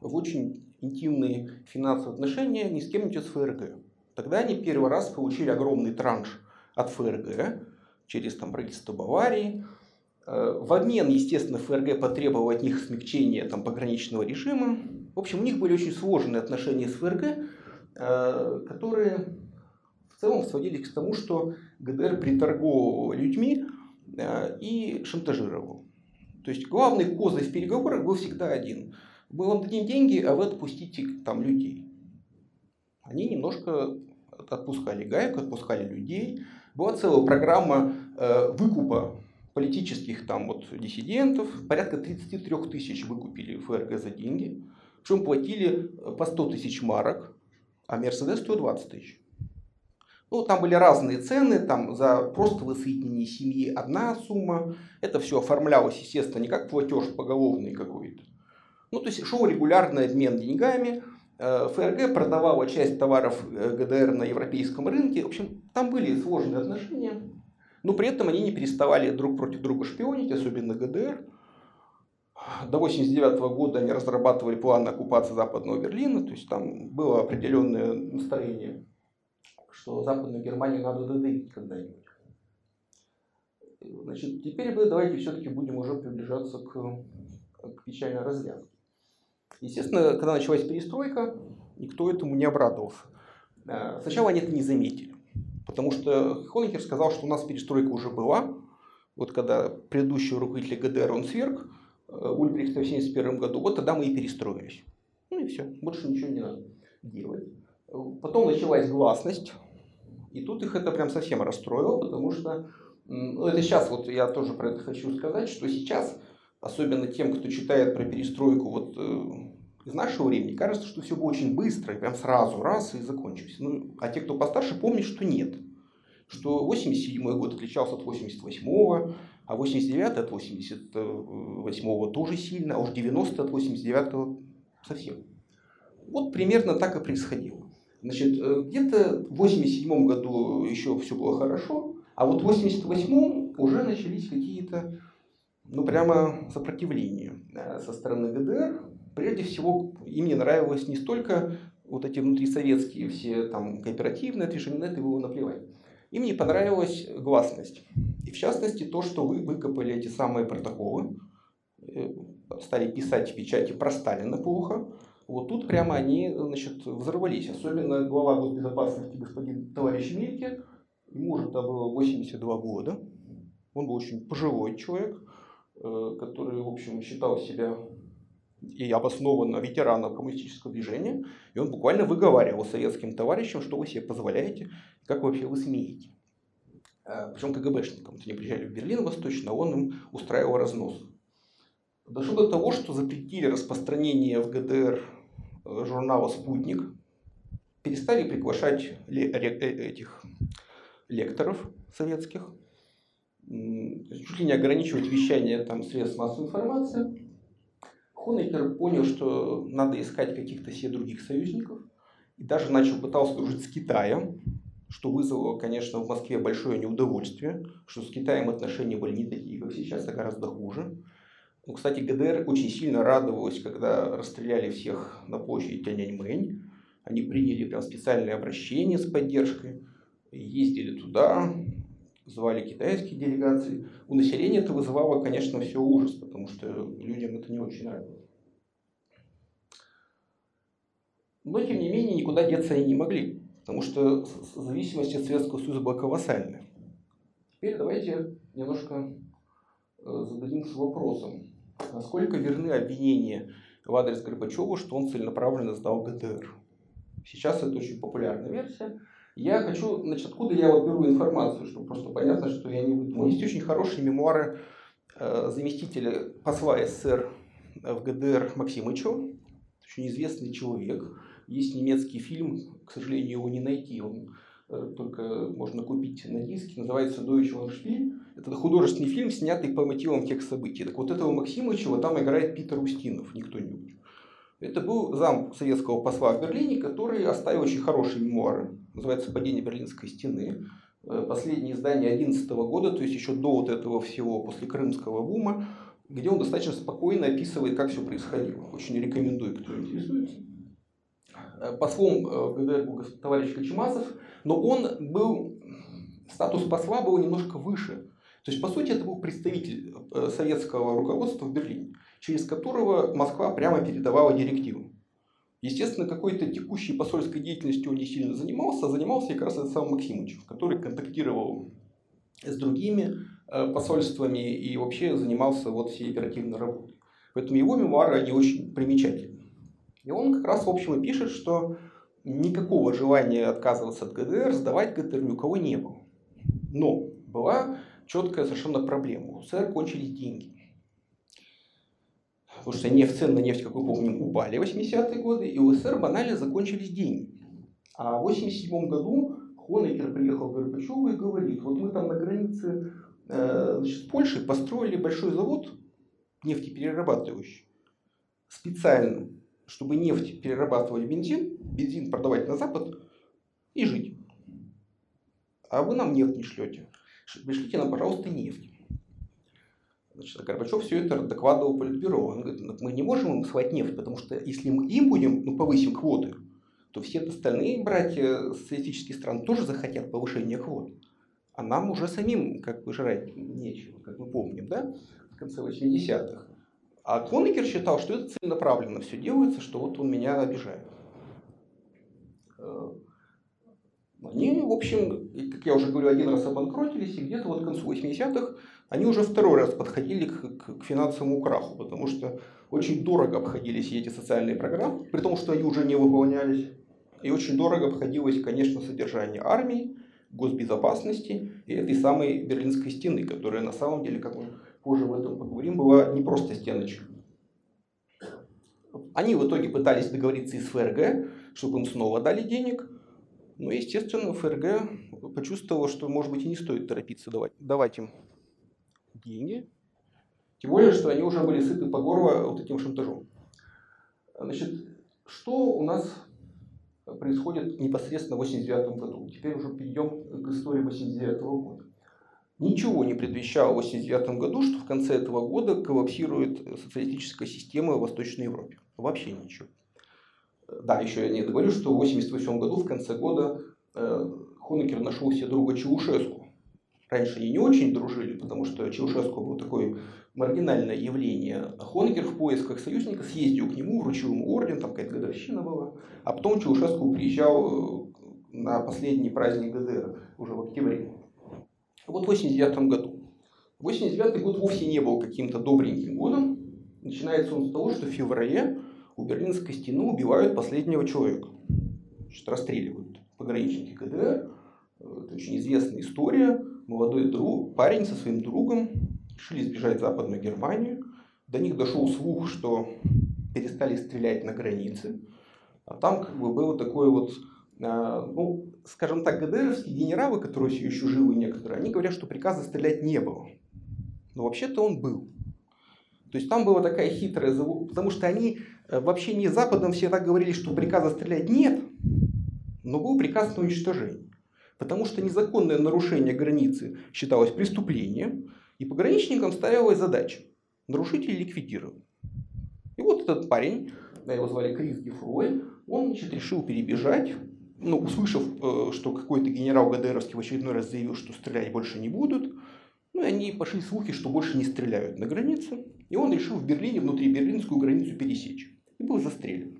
в очень интимные финансовые отношения ни с кем-нибудь из ФРГ. Тогда они первый раз получили огромный транш от ФРГ через там, правительство Баварии. Э, в обмен, естественно, ФРГ потребовал от них смягчения там, пограничного режима. В общем, у них были очень сложные отношения с ФРГ, э, которые в целом сводились к тому, что ГДР приторговывал людьми э, и шантажировал. То есть главный козырь в переговорах был всегда один. Мы вам дадим деньги, а вы отпустите там людей. Они немножко отпускали гайку, отпускали людей. Была целая программа э, выкупа политических там вот диссидентов. Порядка 33 тысяч выкупили ФРГ за деньги. Причем платили э, по 100 тысяч марок, а Мерседес 120 тысяч. Ну, там были разные цены, там за просто воссоединение семьи одна сумма. Это все оформлялось, естественно, не как платеж поголовный какой-то. Ну, то есть шел регулярный обмен деньгами, Э, ФРГ продавала часть товаров э, ГДР на европейском рынке. В общем, там были сложные отношения. Но при этом они не переставали друг против друга шпионить, особенно ГДР. До 1989 года они разрабатывали план оккупации Западного Берлина. То есть там было определенное настроение, что Западную Германию надо додавить когда-нибудь. Значит, теперь мы давайте все-таки будем уже приближаться к, к печальной развязке. Естественно, когда началась перестройка, никто этому не обрадовался. Э, сначала они это не заметили, потому что Хонекер сказал, что у нас перестройка уже была. Вот когда предыдущий руководитель ГДР он сверг, э, Ульбрихта в 1971 году, вот тогда мы и перестроились. Ну и все, больше ничего не надо делать. Потом началась гласность, и тут их это прям совсем расстроило, потому что, ну это сейчас вот я тоже про это хочу сказать, что сейчас особенно тем, кто читает про перестройку вот, э, из нашего времени, кажется, что все было очень быстро, и прям сразу, раз, и закончилось. Ну, а те, кто постарше, помнят, что нет. Что 87 год отличался от 88-го, а 89 от 88-го тоже сильно, а уж 90 от 89-го совсем. Вот примерно так и происходило. Значит, э, где-то в 87 году еще все было хорошо, а вот в 88 уже начались какие-то ну, прямо сопротивление э, со стороны ГДР. Прежде всего, им не нравилось не столько вот эти внутрисоветские все там кооперативные движения, это было наплевать. Им не понравилась гласность. И в частности то, что вы выкопали эти самые протоколы, э, стали писать в печати про Сталина плохо. Вот тут прямо они значит, взорвались. Особенно глава госбезопасности господин товарищ Мельке. Ему уже было 82 года. Он был очень пожилой человек. Э, который, в общем, считал себя и обоснованно ветераном коммунистического движения, и он буквально выговаривал советским товарищам, что вы себе позволяете, как вообще вы смеете. причем КГБшникам. Они приезжали в Берлин восточно, а он им устраивал разнос. Дошло до того, что запретили распространение в ГДР журнала «Спутник», перестали приглашать этих лекторов советских, чуть ли не ограничивать вещание там средств массовой информации. Хонекер понял, что надо искать каких-то себе других союзников, и даже начал пытался дружить с Китаем, что вызвало, конечно, в Москве большое неудовольствие, что с Китаем отношения были не такие, как сейчас, а гораздо хуже. Ну, кстати, ГДР очень сильно радовалась, когда расстреляли всех на площади Тяньаньмэнь. Они приняли прям специальное обращение с поддержкой, ездили туда, звали китайские делегации. У населения это вызывало, конечно, все ужас, потому что людям это не очень нравилось. Но, тем не менее, никуда деться они не могли, потому что зависимость от Советского Союза была колоссальная. Теперь давайте немножко э, зададимся вопросом, насколько верны обвинения в адрес Горбачева, что он целенаправленно сдал ГДР. Сейчас это очень популярная версия. Я хочу, значит, откуда я вот беру информацию, чтобы просто понятно, что я не выдумал. Есть очень хорошие мемуары э, заместителя посла СССР в ГДР Максимычева, очень известный человек. Есть немецкий фильм, к сожалению, его не найти, он э, только можно купить на диске, называется «Deutsche Landspiel». Это художественный фильм, снятый по мотивам тех событий. Так вот этого Максимычева там играет Питер Устинов, никто не кто Это был зам советского посла в Берлине, который оставил очень хорошие мемуары. Называется «Падение Берлинской стены». Э, последнее издание 2011 года, то есть еще до вот этого всего, после крымского бума, где он достаточно спокойно описывает, как все происходило. Очень рекомендую, кто интересуется. Э, послом э, ГДР был товарищ Кочемасов, но он был, статус посла был немножко выше. То есть, по сути, это был представитель советского руководства в Берлине, через которого Москва прямо передавала директивы. Естественно, какой-то текущей посольской деятельностью он не сильно занимался, а занимался как раз этот сам Максимович, который контактировал с другими посольствами и вообще занимался вот всей оперативной работой. Поэтому его мемуары, они очень примечательны. И он как раз, в общем, и пишет, что никакого желания отказываться от ГДР, сдавать ГДР ни у кого не было. Но была четкая совершенно проблема. У СССР кончились деньги. Потому что нефть, цены на нефть, как мы помним, упали в 80-е годы, и у СССР банально закончились деньги. А в 87 году Хонекер приехал в Горбачева и говорит, вот мы там на границе э, значит, с Польшей построили большой завод нефтеперерабатывающий специально чтобы нефть перерабатывали бензин, бензин продавать на Запад и жить. А вы нам нефть не шлете. Пришлите нам, пожалуйста, нефть. Значит, Горбачев все это докладывал Политбюро. Он говорит, мы не можем им свать нефть, потому что если мы им будем, ну, повысим квоты, то все остальные братья социалистических стран тоже захотят повышения квот. А нам уже самим как бы жрать нечего, как мы помним, да, в конце 80-х. А Конекер считал, что это целенаправленно все делается, что вот он меня обижает. Э, они, в общем, как я уже говорю, один раз обанкротились, и где-то вот к концу 80-х они уже второй раз подходили к, к, к финансовому краху, потому что очень дорого обходились эти социальные программы, при том, что они уже не выполнялись. И очень дорого обходилось, конечно, содержание армии, госбезопасности и этой самой Берлинской стены, которая на самом деле, как мы позже об этом поговорим, была не просто стеночка. Они в итоге пытались договориться и с ФРГ, чтобы им снова дали денег. Но, естественно, ФРГ почувствовала, что, может быть, и не стоит торопиться давать, давать им деньги. Тем более, что они уже были сыты по горло вот этим шантажом. Значит, что у нас происходит непосредственно в 89 году? Теперь уже перейдем к истории 89 года. Ничего не предвещало в 1989 году, что в конце этого года коллапсирует социалистическая система в Восточной Европе. Вообще ничего. Да, еще я не договорю, что в 1988 году, в конце года, э, Хонекер нашел себе друга Чаушеску. Раньше они не очень дружили, потому что Чаушеску был такое маргинальное явление. Хонекер в поисках союзника съездил к нему, вручил ему орден, там какая-то годовщина была. А потом Чаушеску приезжал э, на последний праздник ГДР, уже в октябре. Вот в 89 году. 89 год вовсе не был каким-то добреньким годом. Начинается он с того, что в феврале у Берлинской стены убивают последнего человека. Значит, расстреливают пограничники ГДР. Это очень известная история. Молодой друг, парень со своим другом решили сбежать в Западную Германию. До них дошел слух, что перестали стрелять на границе. А там как бы было такое вот, а, ну, скажем так, ГДРовские генералы, которые все еще живы некоторые, они говорят, что приказа стрелять не было. Но вообще-то он был. То есть там была такая хитрая, потому что они э, вообще не Западом все так говорили, что приказа стрелять нет, но был приказ на уничтожение. Потому что незаконное нарушение границы считалось преступлением, и пограничникам ставилась задача нарушителей ликвидировать. И вот этот парень, его звали Крис Гефрой, он значит, решил перебежать, ну, услышав, э, что какой-то генерал ГДРовский в очередной раз заявил, что стрелять больше не будут, ну и они пошли слухи, что больше не стреляют на границе, и он решил в Берлине внутри берлинскую границу пересечь. И был застрелен.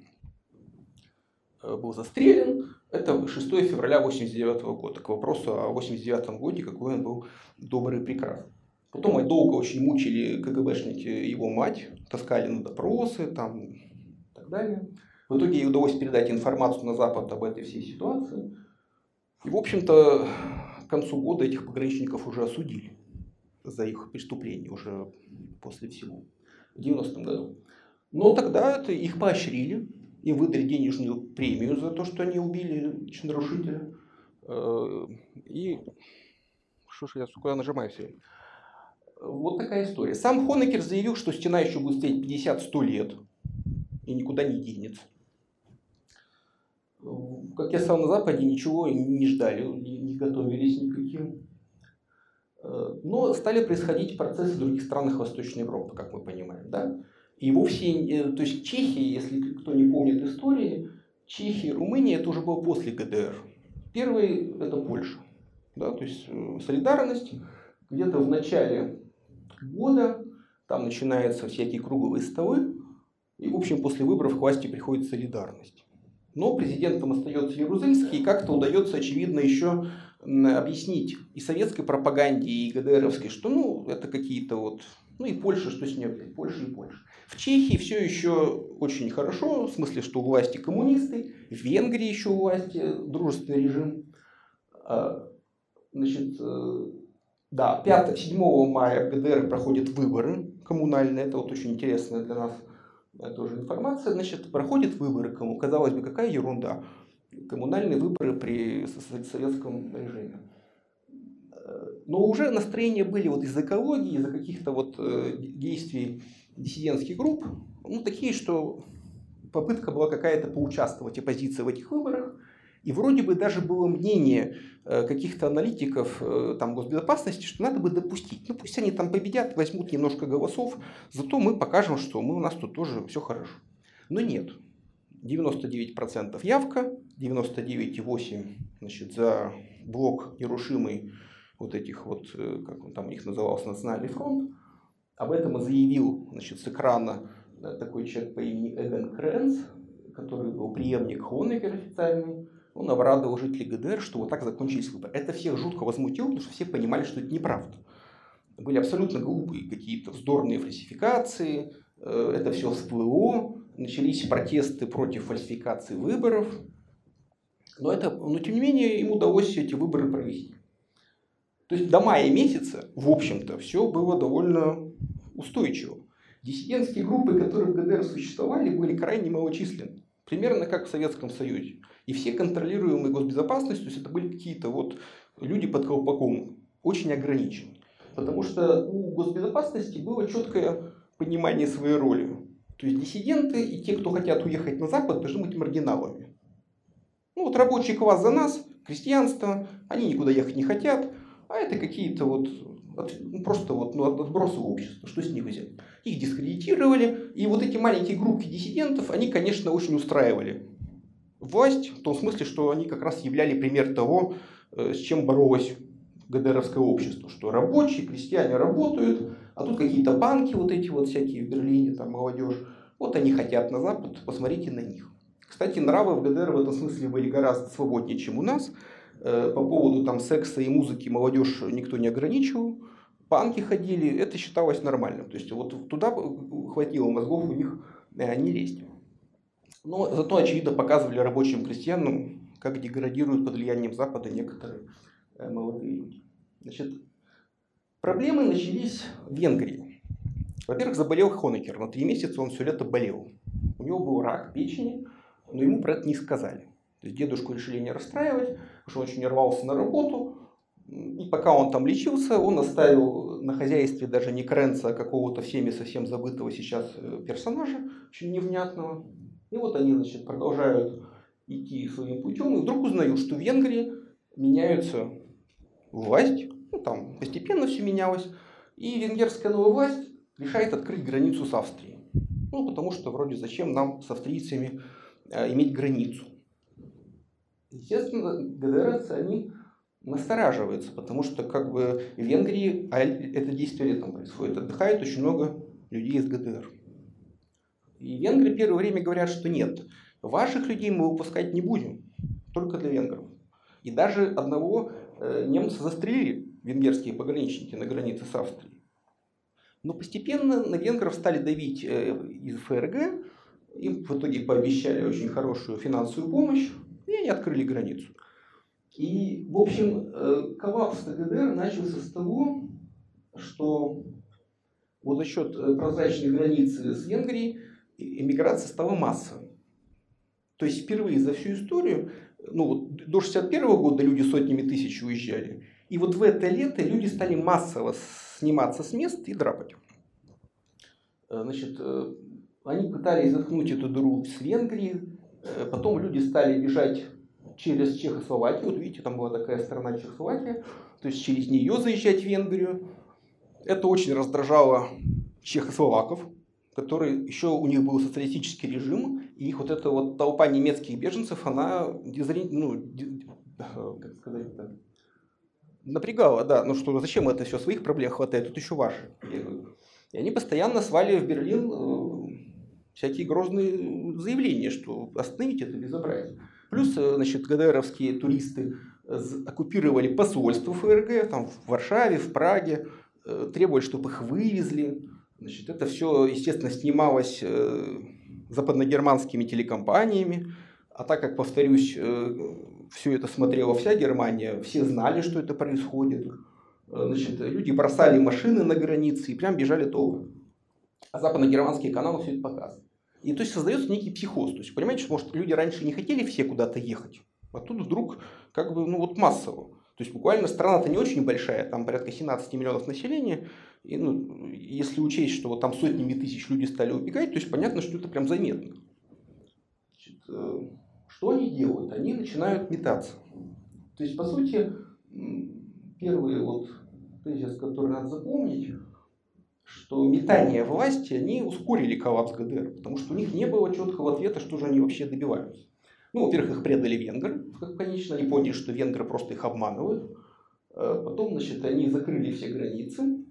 Э, был застрелен. Это 6 февраля 89 года. К вопросу о 89 годе, какой он был добрый и прекрасный. Потом долго очень мучили КГБшники его мать, таскали на допросы там, и так далее. В итоге ей удалось передать информацию на Запад об этой всей ситуации. И, в общем-то, к концу года этих пограничников уже осудили за их преступление уже после всего, в 90-м году. Но тогда это их поощрили, им выдали денежную премию за то, что они убили нарушителя. Э, и что ж я сюда нажимаю все Вот такая история. Сам Хонекер заявил, что стена еще будет стоять 50-100 лет и никуда не денется. Как я сказал, на Западе ничего не ждали, не готовились никаким Э, но стали происходить процессы в других странах Восточной Европы, как мы понимаем. Да? И вовсе, э, то есть Чехия, если кто не помнит истории, Чехия Румыния это уже было после ГДР. Первый это Польша. Да? То есть э, солидарность где-то в начале года, там начинаются всякие круговые столы, и, в общем, после выборов к власти приходит солидарность. Но президентом остается Ярузельский, и как-то удается, очевидно, еще объяснить и советской пропаганде, и ГДРовской, что ну, это какие-то вот, ну и Польша, что с ней, Польша и Польша. В Чехии все еще очень хорошо, в смысле, что у власти коммунисты, в Венгрии еще у власти дружественный режим. А, значит, э, да, 5, 7 мая в ГДР проходят выборы коммунальные, это вот очень интересная для нас э, тоже информация. Значит, проходят выборы, кому казалось бы, какая ерунда коммунальные выборы при советском режиме. Но уже настроения были вот из экологии, из-за каких-то вот э, действий диссидентских групп, ну, такие, что попытка была какая-то поучаствовать оппозиции в этих выборах. И вроде бы даже было мнение э, каких-то аналитиков э, там, госбезопасности, что надо бы допустить. Ну пусть они там победят, возьмут немножко голосов, зато мы покажем, что мы, у нас тут тоже все хорошо. Но нет. 99% явка, 99,8% значит, за блок нерушимый вот этих вот, э, как он там у них назывался, Национальный фронт. Об этом заявил значит, с экрана э, такой человек по имени Эгон Крэнс, который был преемник Хонекер официальный. Он обрадовал жителей ГДР, что вот так закончились выборы. Это всех жутко возмутило, потому что все понимали, что это неправда. Были абсолютно глупые какие-то вздорные фальсификации, э, это все всплыло, начались протесты против фальсификации выборов. Но, это, но тем не менее им удалось эти выборы провести. То есть до мая месяца, в общем-то, все было довольно устойчиво. Диссидентские группы, которые в ГДР существовали, были крайне малочисленны. Примерно как в Советском Союзе. И все контролируемые госбезопасностью, то есть это были какие-то вот люди под колпаком, очень ограничены. Потому что у госбезопасности было четкое понимание своей роли. То есть диссиденты и те, кто хотят уехать на Запад, должны быть маргиналами. Ну вот рабочий класс за нас, крестьянство, они никуда ехать не хотят, а это какие-то вот просто вот, ну, отбросы общества, что с них взять. Их дискредитировали, и вот эти маленькие группки диссидентов, они, конечно, очень устраивали власть, в том смысле, что они как раз являли пример того, э, с чем боролось ГДРовское общество, что рабочие, крестьяне работают, а тут какие-то банки вот эти вот всякие в Берлине, там молодежь, вот они хотят на Запад, посмотрите на них. Кстати, нравы в ГДР в этом смысле были гораздо свободнее, чем у нас. Э, по поводу там секса и музыки молодежь никто не ограничивал. Банки ходили, это считалось нормальным. То есть вот туда хватило мозгов у них э, не лезть. Но зато, очевидно, показывали рабочим крестьянам, как деградируют под влиянием Запада некоторые э, молодые люди. Значит, проблемы начались в Венгрии. Во-первых, заболел Хонекер. На три месяца он все лето болел. У него был рак печени, но ему про это не сказали. То есть дедушку решили не расстраивать, потому что он очень рвался на работу. И пока он там лечился, он оставил на хозяйстве даже не Кренца, а какого-то всеми совсем забытого сейчас э, персонажа, очень невнятного. И вот они, значит, продолжают идти своим путем, и вдруг узнают, что в Венгрии меняются власть, ну, там постепенно все менялось, и венгерская новая власть решает открыть границу с Австрией. Ну, потому что вроде зачем нам с австрийцами э, иметь границу. Естественно, ГДРцы, они настораживаются, потому что как бы в Венгрии, а это 10 лет там происходит, отдыхает очень много людей из ГДР. И венгры первое время говорят, что нет, ваших людей мы выпускать не будем, только для венгров. И даже одного э, немца застрелили венгерские пограничники на границе с Австрией. Но постепенно на венгров стали давить э, из ФРГ, им в итоге пообещали очень хорошую финансовую помощь, и они открыли границу. И, в общем, э, коллапс ГДР начался с того, что вот за счет э, прозрачной границы с Венгрией эмиграция стала массовой. То есть впервые за всю историю, ну вот до 61 года люди сотнями тысяч уезжали, и вот в это лето люди стали массово сниматься с мест и драпать. Э, значит, они пытались заткнуть эту дыру с Венгрии, потом люди стали бежать через Чехословакию. Вот видите, там была такая страна Чехословакия. То есть через нее заезжать в Венгрию. Это очень раздражало чехословаков, которые еще у них был социалистический режим, и их вот эта вот толпа немецких беженцев, она дизри... ну, как сказать -то? Напрягала, да, ну что, зачем это все, своих проблем хватает, тут еще ваши. И они постоянно свали в Берлин э, всякие грозные заявления, что остановите это безобразие. Плюс, э, значит, ГДРовские туристы оккупировали посольство ФРГ, там в Варшаве, в Праге, э, требовали, чтобы их вывезли. Значит, это все, естественно, снималось западногерманскими телекомпаниями. А так как, повторюсь, все это смотрела вся Германия, все знали, что это происходит. Значит, люди бросали машины на границе и прям бежали толпы. А западногерманские каналы все это показывают. И то есть создается некий психоз. То есть, понимаете, что, может, люди раньше не хотели все куда-то ехать, а тут вдруг как бы, ну вот массово. То есть буквально страна-то не очень большая, там порядка 17 миллионов населения. И, ну, если учесть, что вот там сотнями тысяч людей стали убегать, то есть понятно, что это прям заметно. Значит, э, что они делают? Они начинают метаться. То есть, по сути, первый вот тезис, который надо запомнить, что метание власти, они ускорили коллапс ГДР, потому что у них не было четкого ответа, что же они вообще добиваются. Ну, во-первых, их предали венгры, как конечно, они поняли, что венгры просто их обманывают. Э, потом, значит, они закрыли все границы.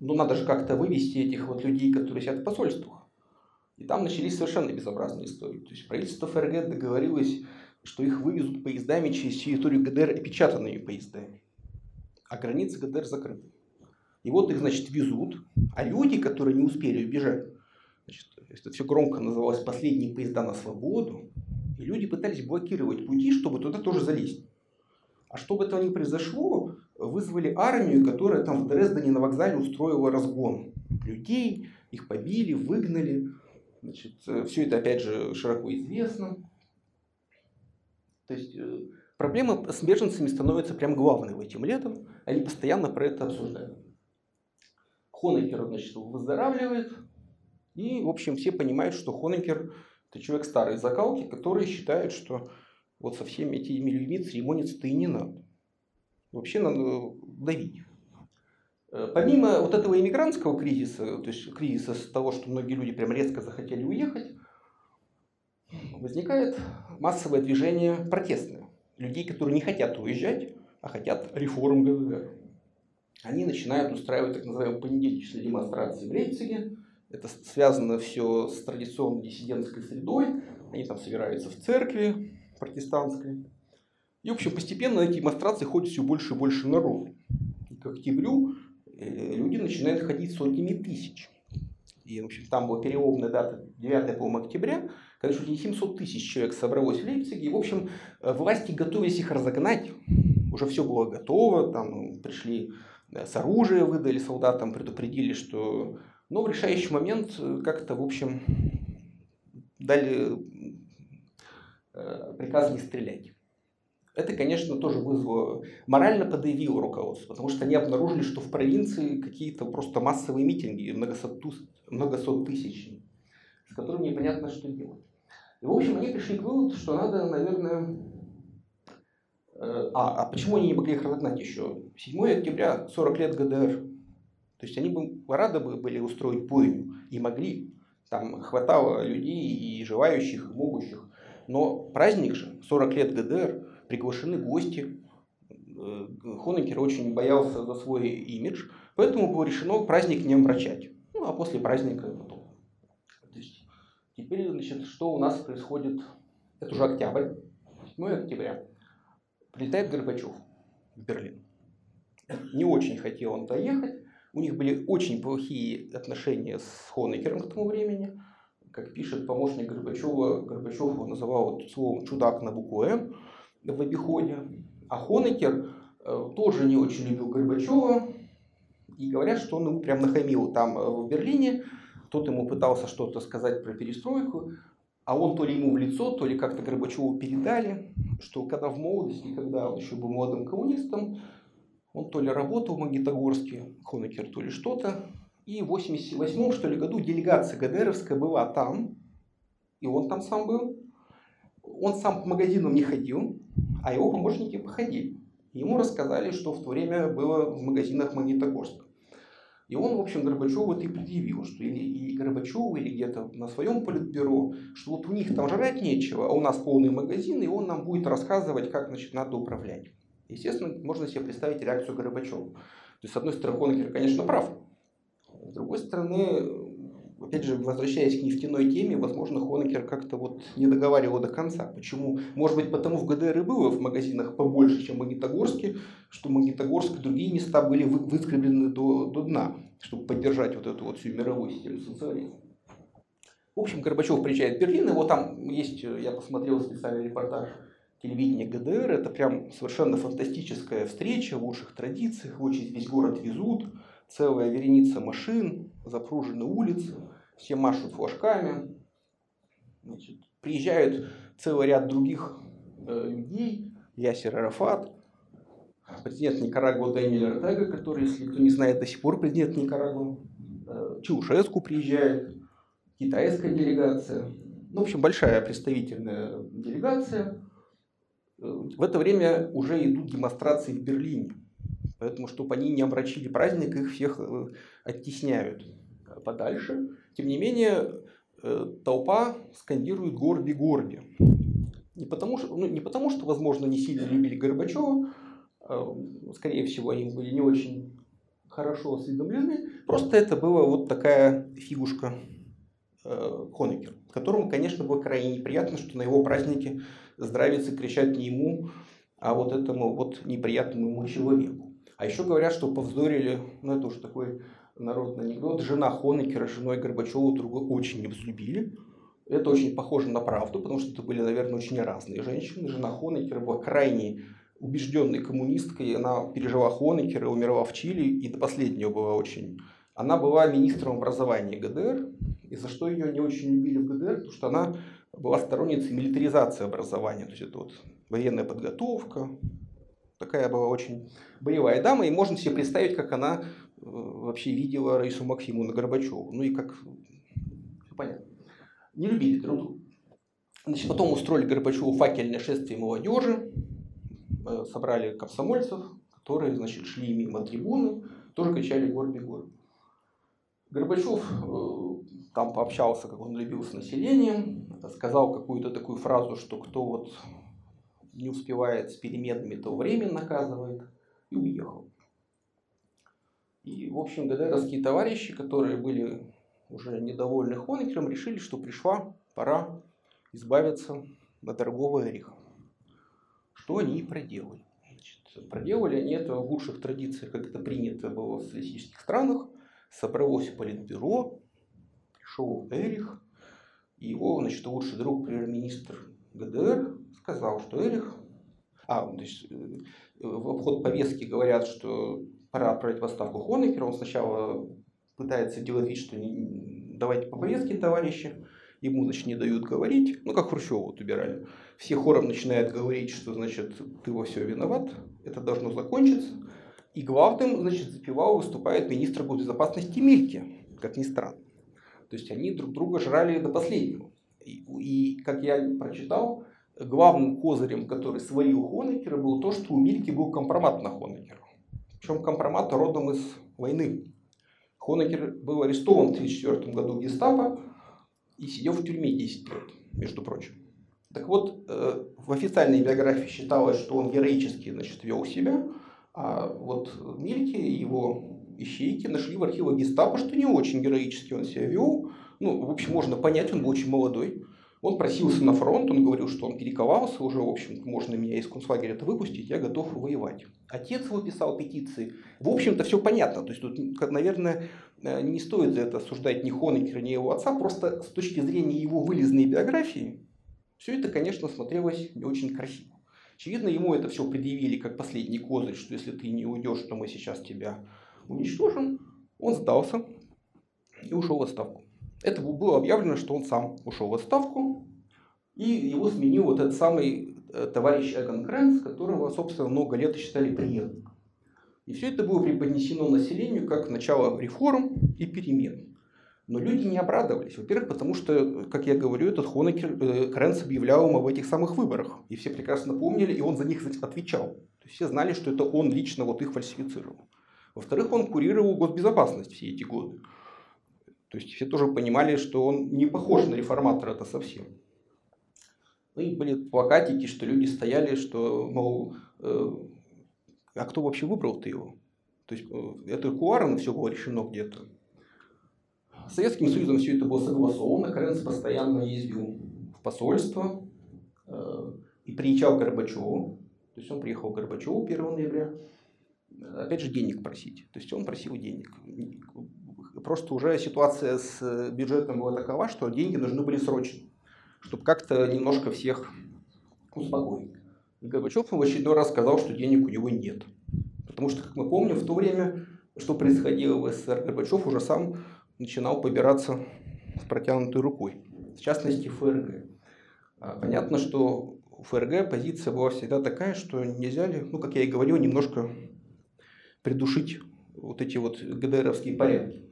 Но надо же как-то вывести этих вот людей, которые сидят в посольствах. И там начались совершенно безобразные истории. То есть правительство ФРГ договорилось, что их вывезут поездами через территорию ГДР опечатанными поездами. А границы ГДР закрыты. И вот их, значит, везут, а люди, которые не успели убежать, значит, это все громко называлось «последние поезда на свободу», и люди пытались блокировать пути, чтобы туда тоже залезть. А чтобы этого не произошло, вызвали армию, которая там в Дрездене на вокзале устроила разгон людей, их побили, выгнали. Значит, э, все это, опять же, широко известно. То есть э, проблема с беженцами становится прям главной этим летом. Они постоянно про это обсуждают. Хонекер, значит, выздоравливает. И, в общем, все понимают, что Хонекер – это человек старой закалки, который считает, что вот со всеми этими людьми церемониться-то и не надо. Вообще надо давить. Э, помимо вот этого иммигрантского кризиса, то есть кризиса с того, что многие люди прям резко захотели уехать, возникает массовое движение протестное. Людей, которые не хотят уезжать, а хотят реформ ГДР они начинают устраивать так называемые понедельничные демонстрации в Лейпциге. Это связано все с традиционной диссидентской средой. Они там собираются в церкви протестантской. И, в общем, постепенно эти демонстрации ходит все больше и больше народу. И к октябрю люди начинают ходить сотнями тысяч. И, в общем, там была переломная дата 9 по октября, когда чуть не 700 тысяч человек собралось в Лейпциге. И, в общем, э, власти готовились их разогнать уже все было готово, там пришли с оружием, выдали солдатам, предупредили, что... Но в решающий момент как-то, в общем, дали приказ не стрелять. Это, конечно, тоже вызвало, морально подавило руководство, потому что они обнаружили, что в провинции какие-то просто массовые митинги, многосот, многосот тысяч, с которыми непонятно, что делать. И, в общем, они пришли к выводу, что надо, наверное... Э, а, а почему они не могли их разогнать еще? 7 октября, 40 лет ГДР. То есть они бы рады бы были устроить бойню, и могли. Там хватало людей и желающих, и могущих. Но праздник же, 40 лет ГДР, приглашены гости. Э, Хонекер очень боялся за свой имидж, поэтому было решено праздник не омрачать. Ну, а после праздника потом. То есть, теперь, значит, что у нас происходит? Это уже октябрь, 7 октября. Прилетает Горбачев в Берлин. Не очень хотел он доехать. У них были очень плохие отношения с Хонекером к тому времени. Как пишет помощник Горбачева, Горбачев его называл вот словом «чудак» на букву «М» в обиходе. А Хонекер э, тоже не очень любил Горбачева. И говорят, что он ему прям нахамил там э, в Берлине. Кто-то ему пытался что-то сказать про перестройку. А он то ли ему в лицо, то ли как-то Горбачеву передали, что когда в молодости, когда он еще был молодым коммунистом, он то ли работал в Магнитогорске, Хонекер, то ли что-то. И в 88 что ли году делегация ГДРовская была там, и он там сам был. Он сам по магазинам не ходил, а его помощники походили. Ему рассказали, что в то время было в магазинах Магнитогорска. И он, в общем, Горбачеву это и предъявил, что или и Горбачеву, или где-то на своем политбюро, что вот у них там жрать нечего, а у нас полный магазин, и он нам будет рассказывать, как значит, надо управлять. Естественно, можно себе представить реакцию Горбачева. То есть, с одной стороны, Хонекер, конечно, прав. С другой стороны, опять же, возвращаясь к нефтяной теме, возможно, Хонекер как-то вот не договаривал до конца. Почему? Может быть, потому в ГДР и было в магазинах побольше, чем в Магнитогорске, что Магнитогорск и другие места были вы, выскреблены до, до дна, чтобы поддержать вот эту вот всю мировую систему социализма. В общем, Горбачев приезжает в Берлин, его там есть, я посмотрел специальный репортаж телевидения ГДР, это прям совершенно фантастическая встреча в лучших традициях, очень весь город везут, целая вереница машин, запружены улицы, все машут флажками. Значит, приезжают целый ряд других э, людей, Ясер Арафат, президент Никарагуа Даниэль Ортега, который, если кто не знает, до сих пор президент Никарагуа, э, Чаушеску приезжает, китайская делегация. Ну, в общем, большая представительная делегация. Э, в это время уже идут демонстрации в Берлине. Поэтому, чтобы они не омрачили праздник, их всех э, оттесняют подальше. Тем не менее, э, толпа скандирует «Горби, Горби». Не потому, что, ну, не потому, что, возможно, не сильно любили Горбачева, а, скорее всего, они были не очень хорошо осведомлены. Просто это была вот такая фигушка э, Хонекер, которому, конечно, было крайне неприятно, что на его празднике здравицы кричат не ему, а вот этому вот неприятному ему человеку. А еще говорят, что повздорили, ну это уже такой народный анекдот, жена Хонекера, женой Горбачева другу очень не взлюбили. Это очень похоже на правду, потому что это были, наверное, очень разные женщины. Жена Хонекера была крайне убежденной коммунисткой, она пережила Хонекера, умерла в Чили и до последнего была очень... Она была министром образования ГДР, и за что ее не очень любили в ГДР, потому что она была сторонницей милитаризации образования, то есть это вот военная подготовка, такая была очень боевая дама, и можно себе представить, как она вообще видела Раису Максимовну Горбачеву. Ну и как... Понятно. Не любили друг друга. Значит, потом устроили Горбачеву факельное шествие молодежи, э, собрали комсомольцев, которые, значит, шли мимо трибуны, тоже кричали «Горби, Горби». Горбачев э, там пообщался, как он любил с населением, сказал какую-то такую фразу, что кто вот не успевает с переменными, то время наказывает, и уехал. И, в общем, ГДРовские товарищи, которые были уже недовольны Хонекером, решили, что пришла пора избавиться от дорогого ореха. Что они и проделали. Значит, проделали они это в лучших традициях, как это принято было в социалистических странах. Собралось политбюро, пришел Эрих, и его значит, лучший друг, премьер-министр ГДР, сказал, что Эрих, А, то э, в обход повестки говорят, что пора отправить в отставку Хонекера. Он сначала пытается делать вид, что не, давайте по повестке, товарищи. Ему, значит, не дают говорить. Ну, как Хрущева вот убирали. Все хором начинают говорить, что, значит, ты во все виноват. Это должно закончиться. И главным, значит, запивал выступает министр госбезопасности Мильки, как ни странно. То есть они друг друга жрали до последнего. И, и как я прочитал, главным козырем, который свалил Хонекера, было то, что у Мильки был компромат на Хонекера. Причем компромат родом из войны. Хонекер был арестован в 1934 году в гестапо и сидел в тюрьме 10 лет, между прочим. Так вот, э, в официальной биографии считалось, что он героически значит, вел себя, а вот Мильки и его ищейки нашли в архивах гестапо, что не очень героически он себя вел. Ну, в общем, можно понять, он был очень молодой. Он просился на фронт, он говорил, что он перековался уже, в общем, можно меня из концлагеря выпустить, я готов воевать. Отец его писал петиции. В общем-то, все понятно. То есть, тут, наверное, э, не стоит за это осуждать ни Хонекера, ни его отца. Просто с точки зрения его вылезной биографии, все это, конечно, смотрелось не очень красиво. Очевидно, ему это все предъявили как последний козырь, что если ты не уйдешь, то мы сейчас тебя уничтожим. Он сдался и ушел в отставку. Это было объявлено, что он сам ушел в отставку, и его сменил вот этот самый э, товарищ Эгон Кренц, которого, собственно, много лет считали преемником. И все это было преподнесено населению как начало реформ и перемен. Но люди не обрадовались. Во-первых, потому что, как я говорю, этот Хонекер, э, Кренц объявлял им об этих самых выборах. И все прекрасно помнили, и он за них отвечал. То есть все знали, что это он лично вот их фальсифицировал. Во-вторых, он курировал госбезопасность все эти годы. То есть все тоже понимали, что он не похож на реформатора это совсем. Ну и были плакатики, что люди стояли, что, мол, э, а кто вообще выбрал-то его? То есть э, это кулуарно все было решено где-то. С Советским Союзом все это было согласовано. Каренц постоянно ездил в посольство э, и приезжал к Горбачеву. То есть он приехал к Горбачеву 1 ноября. Опять же, денег просить. То есть он просил денег просто уже ситуация с э, бюджетом была такова, что деньги нужны были срочно, чтобы как-то немножко всех успокоить. Горбачев в очередной раз сказал, что денег у него нет. Потому что, как мы помним, в то время, что происходило в СССР, Горбачев уже сам начинал побираться с протянутой рукой. В частности, ФРГ. А, понятно, что у ФРГ позиция была всегда такая, что нельзя ли, ну, как я и говорил, немножко придушить вот эти вот ГДРовские порядки.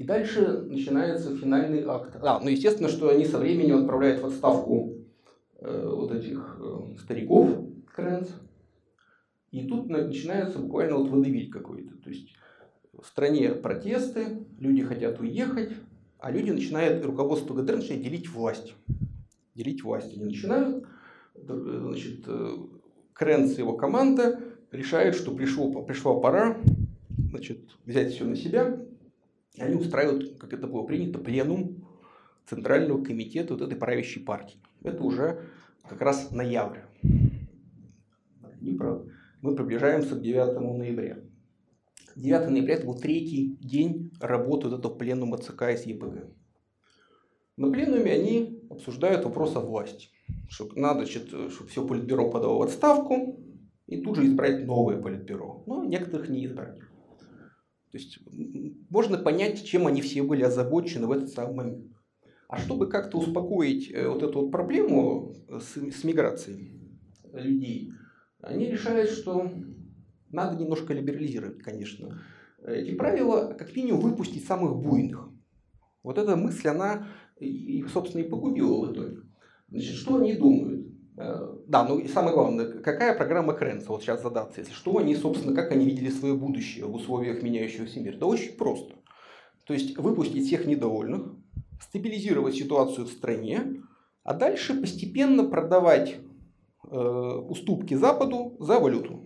И дальше начинается финальный акт. А, ну естественно, что они со временем отправляют в отставку э, вот этих э, стариков, Крэнс. И тут начинается буквально вот водевиль какой-то. То есть в стране протесты, люди хотят уехать, а люди начинают, руководство ГДР начинает делить власть. Делить власть они начинают. Значит, э, Крэнс и его команда решают, что пришло, пришла пора значит, взять все на себя они устраивают, как это было принято, пленум Центрального комитета вот этой правящей партии. Это уже как раз ноябрь. Мы приближаемся к 9 ноября. 9 ноября это был третий день работы вот этого пленума ЦК из ЕПГ. На пленуме они обсуждают вопрос о власти. Что надо, чтобы все политбюро подало в отставку и тут же избрать новое политбюро. Но некоторых не избрать. То есть можно понять, чем они все были озабочены в этот самый момент. А чтобы как-то успокоить э, вот эту вот проблему с, с миграцией людей, они решают, что надо немножко либерализировать, конечно, эти правила, как минимум выпустить самых буйных. Вот эта мысль, она, и, собственно, и погубила в итоге. Значит, что они думают? Да, ну и самое главное, какая программа Кренса, вот сейчас задаться, если что, они, собственно, как они видели свое будущее в условиях меняющегося мира? Да очень просто. То есть выпустить всех недовольных, стабилизировать ситуацию в стране, а дальше постепенно продавать э, уступки Западу за валюту.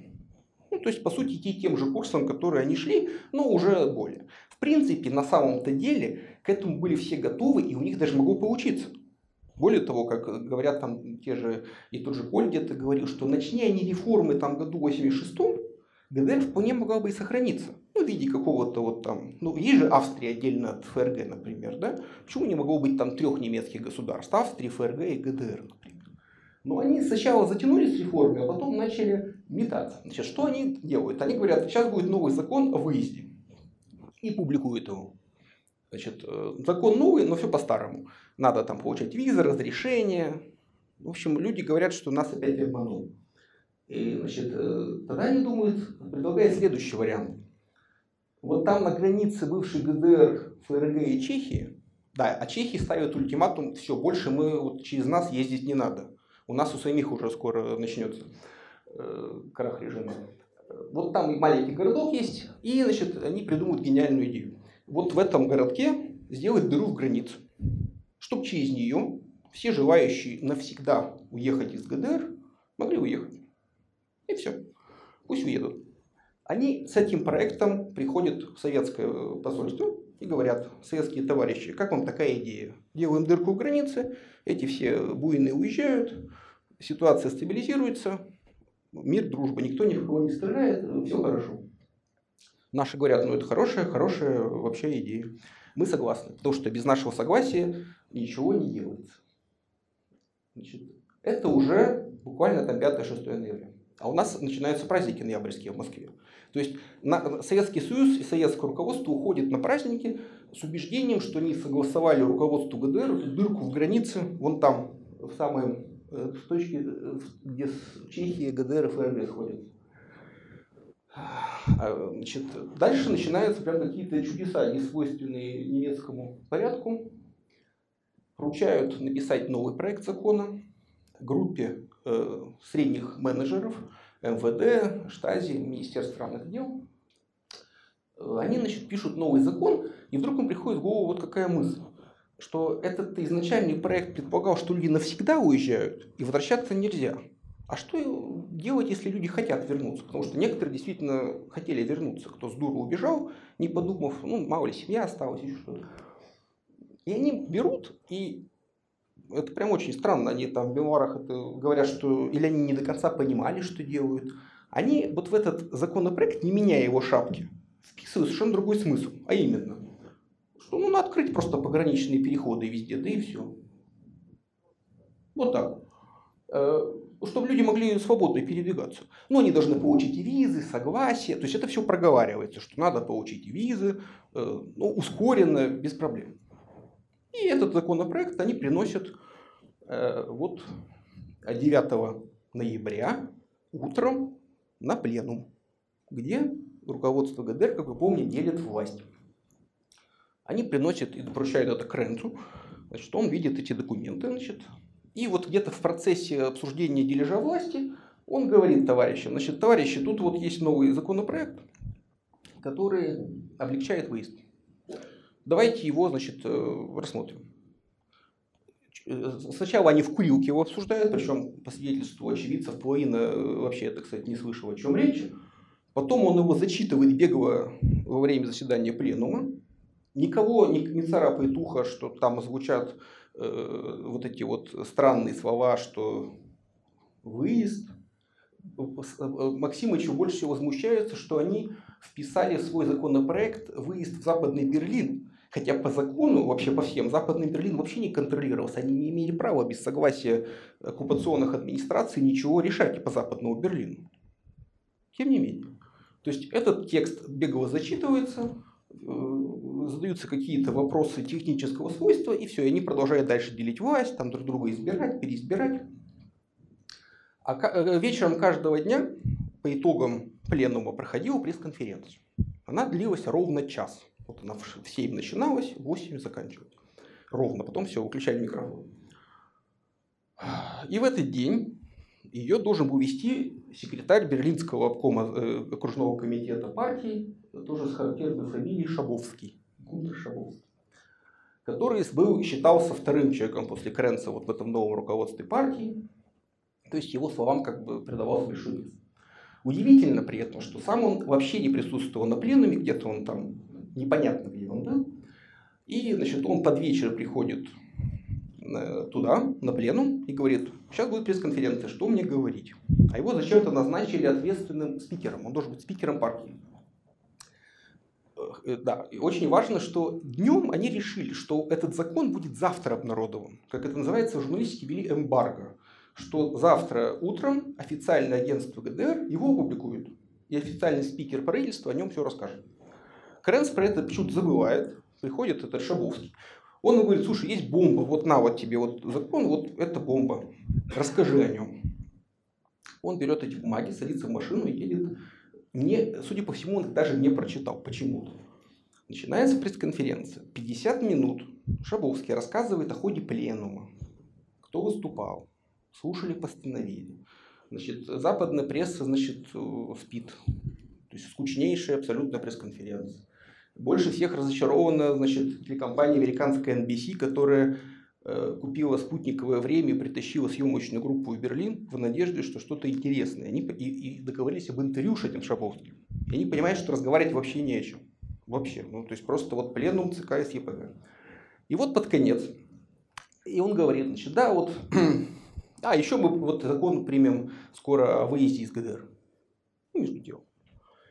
Ну, то есть, по сути, идти тем же курсом, который они шли, но уже более. В принципе, на самом-то деле, к этому были все готовы, и у них даже могло получиться. Более того, как говорят там те же, и тот же Коль где-то говорил, что начни они реформы там году 86-м, ГДР вполне могла бы и сохраниться. Ну, в виде какого-то вот там, ну, есть же Австрия отдельно от ФРГ, например, да? Почему не могло быть там трех немецких государств? Австрии, ФРГ и ГДР, например. Но они сначала затянулись с реформой, а потом начали метаться. Значит, что они делают? Они говорят, сейчас будет новый закон о выезде. И публикуют его. Значит, э, закон новый, но все по-старому. Надо там получать визы, разрешения. В общем, люди говорят, что нас опять обманул. И, значит, э, тогда они думают, предлагают следующий вариант. Вот там на границе бывшей ГДР, ФРГ и Чехии, да, а Чехии ставят ультиматум, все, больше мы вот через нас ездить не надо. У нас у самих уже скоро начнется э, крах режима. Вот там маленький городок есть, и значит, они придумают гениальную идею. Вот в этом городке сделать дыру в границу, чтобы через нее все желающие навсегда уехать из ГДР могли уехать. И все. Пусть уедут. Они с этим проектом приходят в советское посольство и говорят, советские товарищи, как вам такая идея? Делаем дырку в границе, эти все буйные уезжают, ситуация стабилизируется, мир, дружба, никто ни в кого не стреляет, все хорошо. Наши говорят, ну это хорошая, хорошая вообще идея. Мы согласны, потому что без нашего согласия ничего не делается. Значит, это уже буквально там 5-6 ноября. А у нас начинаются праздники ноябрьские в Москве. То есть на, Советский Союз и советское руководство уходит на праздники с убеждением, что они согласовали руководству ГДР дырку в границе, вон там, в самой э, в точке, э, где с Чехии, ГДР и ФРГ сходят. А, значит, дальше начинаются прям какие-то чудеса, не свойственные немецкому порядку. Поручают написать новый проект закона группе э, средних менеджеров МВД, Штази, Министерства странных дел. Они значит, пишут новый закон, и вдруг им приходит в голову вот какая мысль что этот изначальный проект предполагал, что люди навсегда уезжают и возвращаться нельзя. А что делать, если люди хотят вернуться? Потому что некоторые действительно хотели вернуться. Кто с дуру убежал, не подумав, ну, мало ли семья осталась, еще что-то. И они берут, и это прям очень странно. Они там в мемуарах это говорят, что или они не до конца понимали, что делают. Они вот в этот законопроект, не меняя его шапки, вписывают совершенно другой смысл. А именно, что ну, надо открыть просто пограничные переходы везде, да и все. Вот так. Чтобы люди могли свободно передвигаться. Но они должны получить визы, согласие. То есть это все проговаривается, что надо получить визы, э, ну, ускоренно, без проблем. И этот законопроект они приносят э, вот 9 ноября утром на пленум, где руководство ГДР, как вы помните, делит власть. Они приносят и поручают это Кренцу, значит, он видит эти документы, значит, и вот где-то в процессе обсуждения дележа власти он говорит товарищам, значит, товарищи, тут вот есть новый законопроект, который облегчает выезд. Давайте его, значит, э, рассмотрим. Сначала они в курилке его обсуждают, причем по свидетельству очевидцев половина э, вообще это, кстати, не слышала, о чем речь. Потом он его зачитывает бегло во время заседания пленума. Никого не царапает ухо, что там звучат Э, вот эти вот странные слова, что выезд. Максимыч больше всего возмущается, что они вписали в свой законопроект выезд в Западный Берлин. Хотя по закону, вообще по всем, Западный Берлин вообще не контролировался. Они не имели права без согласия оккупационных администраций ничего решать по Западному Берлину. Тем не менее. То есть этот текст бегло зачитывается, Э, задаются какие-то вопросы технического свойства, и все, и они продолжают дальше делить власть, там друг друга избирать, переизбирать. А э, вечером каждого дня по итогам пленума проходила пресс-конференция. Она длилась ровно час. Вот она в 7 начиналась, в 8 заканчивалась. Ровно, потом все, выключали микрофон. И в этот день ее должен был вести секретарь Берлинского обкома э, окружного комитета партии, тоже с характерной фамилией Шабовский, Шабовский, который был, считался вторым человеком после Кренца вот в этом новом руководстве партии. То есть его словам как бы придавался большой вес. Удивительно при этом, что сам он вообще не присутствовал на пленуме, где-то он там непонятно где он был. И значит, он под вечер приходит Э, туда, на пленум, и говорит, сейчас будет пресс-конференция, что мне говорить? А его зачем-то назначили ответственным спикером, он должен быть спикером партии. Э, да, и очень важно, что днем они решили, что этот закон будет завтра обнародован. Как это называется, в журналистике вели эмбарго. что завтра утром официальное агентство ГДР его опубликует. И официальный спикер правительства о нем все расскажет. Крэнс про это почему-то забывает. Приходит этот Шабовский. Он ему говорит, слушай, есть бомба, вот на вот тебе вот закон, вот это бомба. Расскажи о нем. Он берет эти бумаги, садится в машину и едет. Мне, судя по всему, он их даже не прочитал почему-то. Начинается пресс-конференция. 50 минут. Шабовский рассказывает о ходе пленума. Кто выступал. Слушали постановили. Значит, западная пресса, значит, э, спит. То есть скучнейшая абсолютно пресс-конференция. Больше всех разочарована значит, телекомпания американская NBC, которая купила спутниковое время и притащила съемочную группу в Берлин в надежде, что что-то интересное. Они и, и договорились об интервью с этим Шаповским. И они понимают, что разговаривать вообще не о чем. Вообще. Ну, то есть просто вот пленум ЦК СЕПГ. И вот под конец. И он говорит, значит, да, вот, а еще мы вот закон примем скоро о выезде из ГДР. Ну, между делом.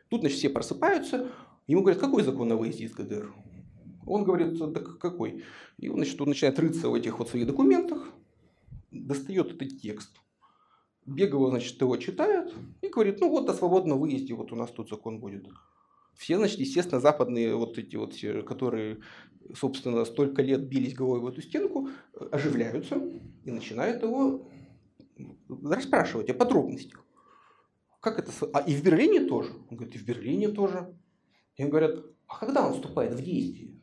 Тут, значит, все просыпаются, Ему говорят, какой закон о выезде из ГДР? Он говорит, да какой? И он, значит, он начинает рыться в этих вот своих документах, достает этот текст, Бегово, значит, его читает и говорит, ну вот о свободном выезде вот у нас тут закон будет. Все, значит, естественно, западные вот эти вот, которые, собственно, столько лет бились головой в эту стенку, оживляются и начинают его расспрашивать о подробностях. Как это? А и в Берлине тоже? Он говорит, и в Берлине тоже. Им говорят, а когда он вступает в действие?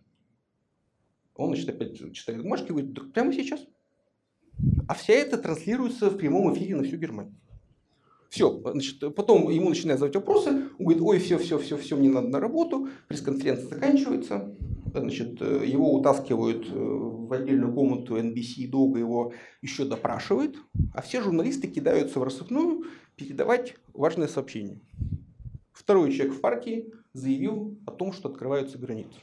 Он, значит, опять читает бумажки и говорит, да прямо сейчас. А вся это транслируется в прямом эфире на всю Германию. Все, значит, потом ему начинают задавать вопросы, он говорит, ой, все, все, все, все, мне надо на работу, пресс-конференция заканчивается, значит, его утаскивают э, в отдельную комнату NBC, долго его еще допрашивают, а все журналисты кидаются в рассыпную передавать важное сообщение. Второй человек в партии заявил о том, что открываются границы.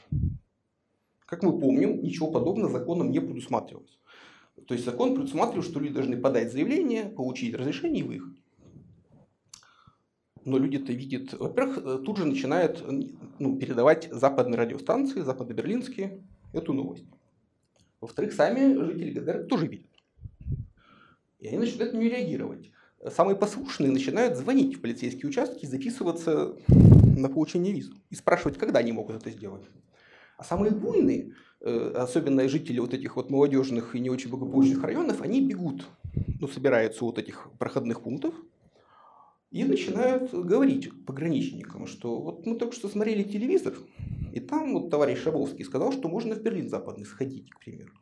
Как мы помним, ничего подобного законом не предусматривалось. То есть закон предусматривал, что люди должны подать заявление, получить разрешение и выехать. Но люди-то видят, во-первых, тут же начинают ну, передавать западные радиостанции, западно-берлинские, эту новость. Во-вторых, сами жители ГДР тоже видят. И они начинают на нее реагировать. Самые послушные начинают звонить в полицейские участки, записываться на получение визы и спрашивать, когда они могут это сделать. А самые буйные, э, особенно жители вот этих вот молодежных и не очень благополучных районов, они бегут, ну, собираются вот этих проходных пунктов и начинают говорить пограничникам, что вот мы только что смотрели телевизор, и там вот товарищ Шабовский сказал, что можно в Берлин западный сходить, к примеру.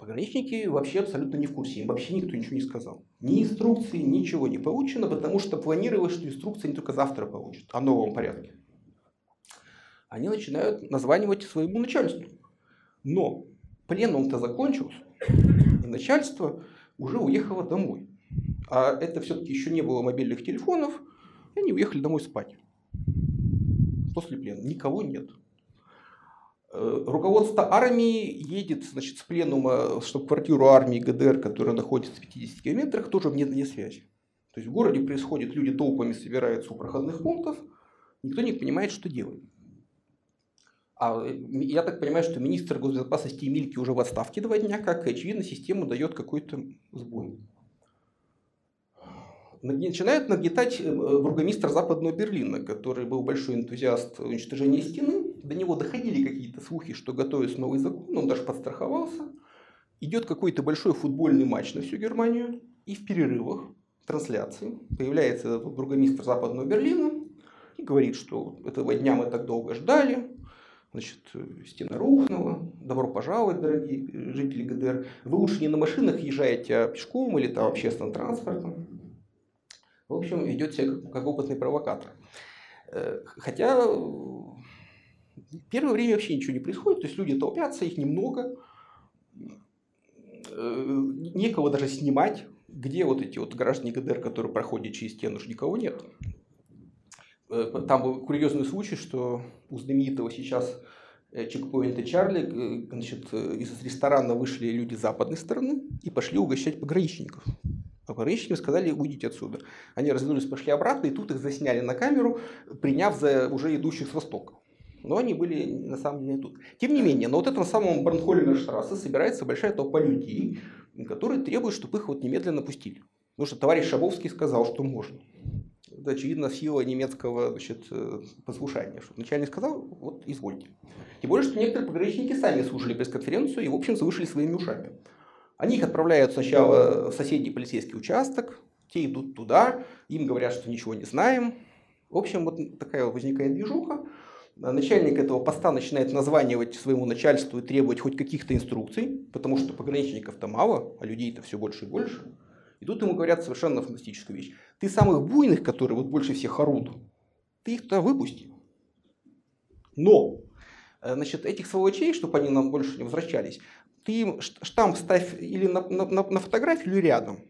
Пограничники вообще абсолютно не в курсе, им вообще никто ничего не сказал. Ни инструкции, ничего не получено, потому что планировалось, что инструкции они только завтра получат, о новом порядке. Они начинают названивать своему начальству. Но пленум-то закончился, и начальство уже уехало домой. А это все-таки еще не было мобильных телефонов, и они уехали домой спать. После плена. Никого нет. Э, руководство армии едет значит, с пленума, чтобы квартиру армии ГДР, которая находится в 50 километрах, тоже в не связи. То есть в городе происходит, люди толпами собираются у проходных пунктов, никто не понимает, что делать. А э, я так понимаю, что министр госбезопасности Мильки уже в отставке два дня, как, очевидно, система дает какой-то сбой. Начинает нагнетать э, бургомистр Западного Берлина, который был большой энтузиаст уничтожения стены, до него доходили какие-то слухи, что готовится новый закон, он даже подстраховался. Идет какой-то большой футбольный матч на всю Германию, и в перерывах трансляции появляется бургомистр Западного Берлина и говорит, что этого дня мы так долго ждали, значит, стена рухнула, добро пожаловать, дорогие жители ГДР. Вы лучше не на машинах езжаете, а пешком или там общественным транспортом. В общем, идет себя как, как опытный провокатор. Э, хотя Первое время вообще ничего не происходит, то есть люди толпятся, их немного, э, некого даже снимать, где вот эти вот граждане ГДР, которые проходят через стену, уж никого нет. Э, там был курьезный случай, что у знаменитого сейчас э, чекпоинта Чарли значит, из ресторана вышли люди западной стороны и пошли угощать пограничников. А пограничники сказали, уйдите отсюда. Они развернулись, пошли обратно, и тут их засняли на камеру, приняв за уже идущих с востока. но они были на самом деле тут. Тем не менее, на вот этом самом Бранхольмерштрассе собирается большая толпа людей, которые требуют, чтобы их вот немедленно пустили. Потому что товарищ Шабовский сказал, что можно. Очевидно, сила немецкого значит, э, послушания. Что начальник сказал, вот извольте. Тем более, что некоторые пограничники сами слушали пресс-конференцию и, в общем, слышали своими ушами. Они их отправляют сначала в соседний полицейский участок, те идут туда, им говорят, что ничего не знаем. В общем, вот такая возникает движуха. Начальник этого поста начинает названивать своему начальству и требовать хоть каких-то инструкций, потому что пограничников-то мало, а людей-то все больше и больше. И тут ему говорят совершенно фантастическую вещь. Ты самых буйных, которые вот больше всех орут, ты их туда выпусти. Но, э, значит, этих сволочей, чтобы они нам больше не возвращались, ты им штамп ставь или на, на, на фотографию, или рядом.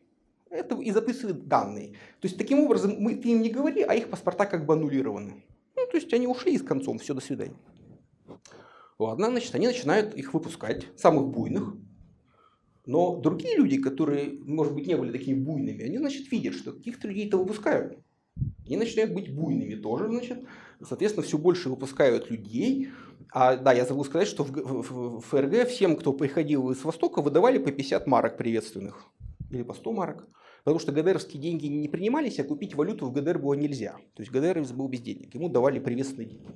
Это и записывает данные. То есть, таким образом, мы, ты им не говори, а их паспорта как бы аннулированы. Ну, то есть, они ушли с концом, все, до свидания. Ладно, значит, они начинают их выпускать, самых буйных. Но другие люди, которые, может быть, не были такими буйными, они, значит, видят, что каких-то людей-то выпускают. Они начинают быть буйными тоже, значит. Соответственно, все больше выпускают людей. А, да, я забыл сказать, что в ФРГ всем, кто приходил из Востока, выдавали по 50 марок приветственных. Или по 100 марок. Потому что ГДРовские деньги не принимались, а купить валюту в ГДР было нельзя. То есть ГДР был без денег. Ему давали приветственные деньги.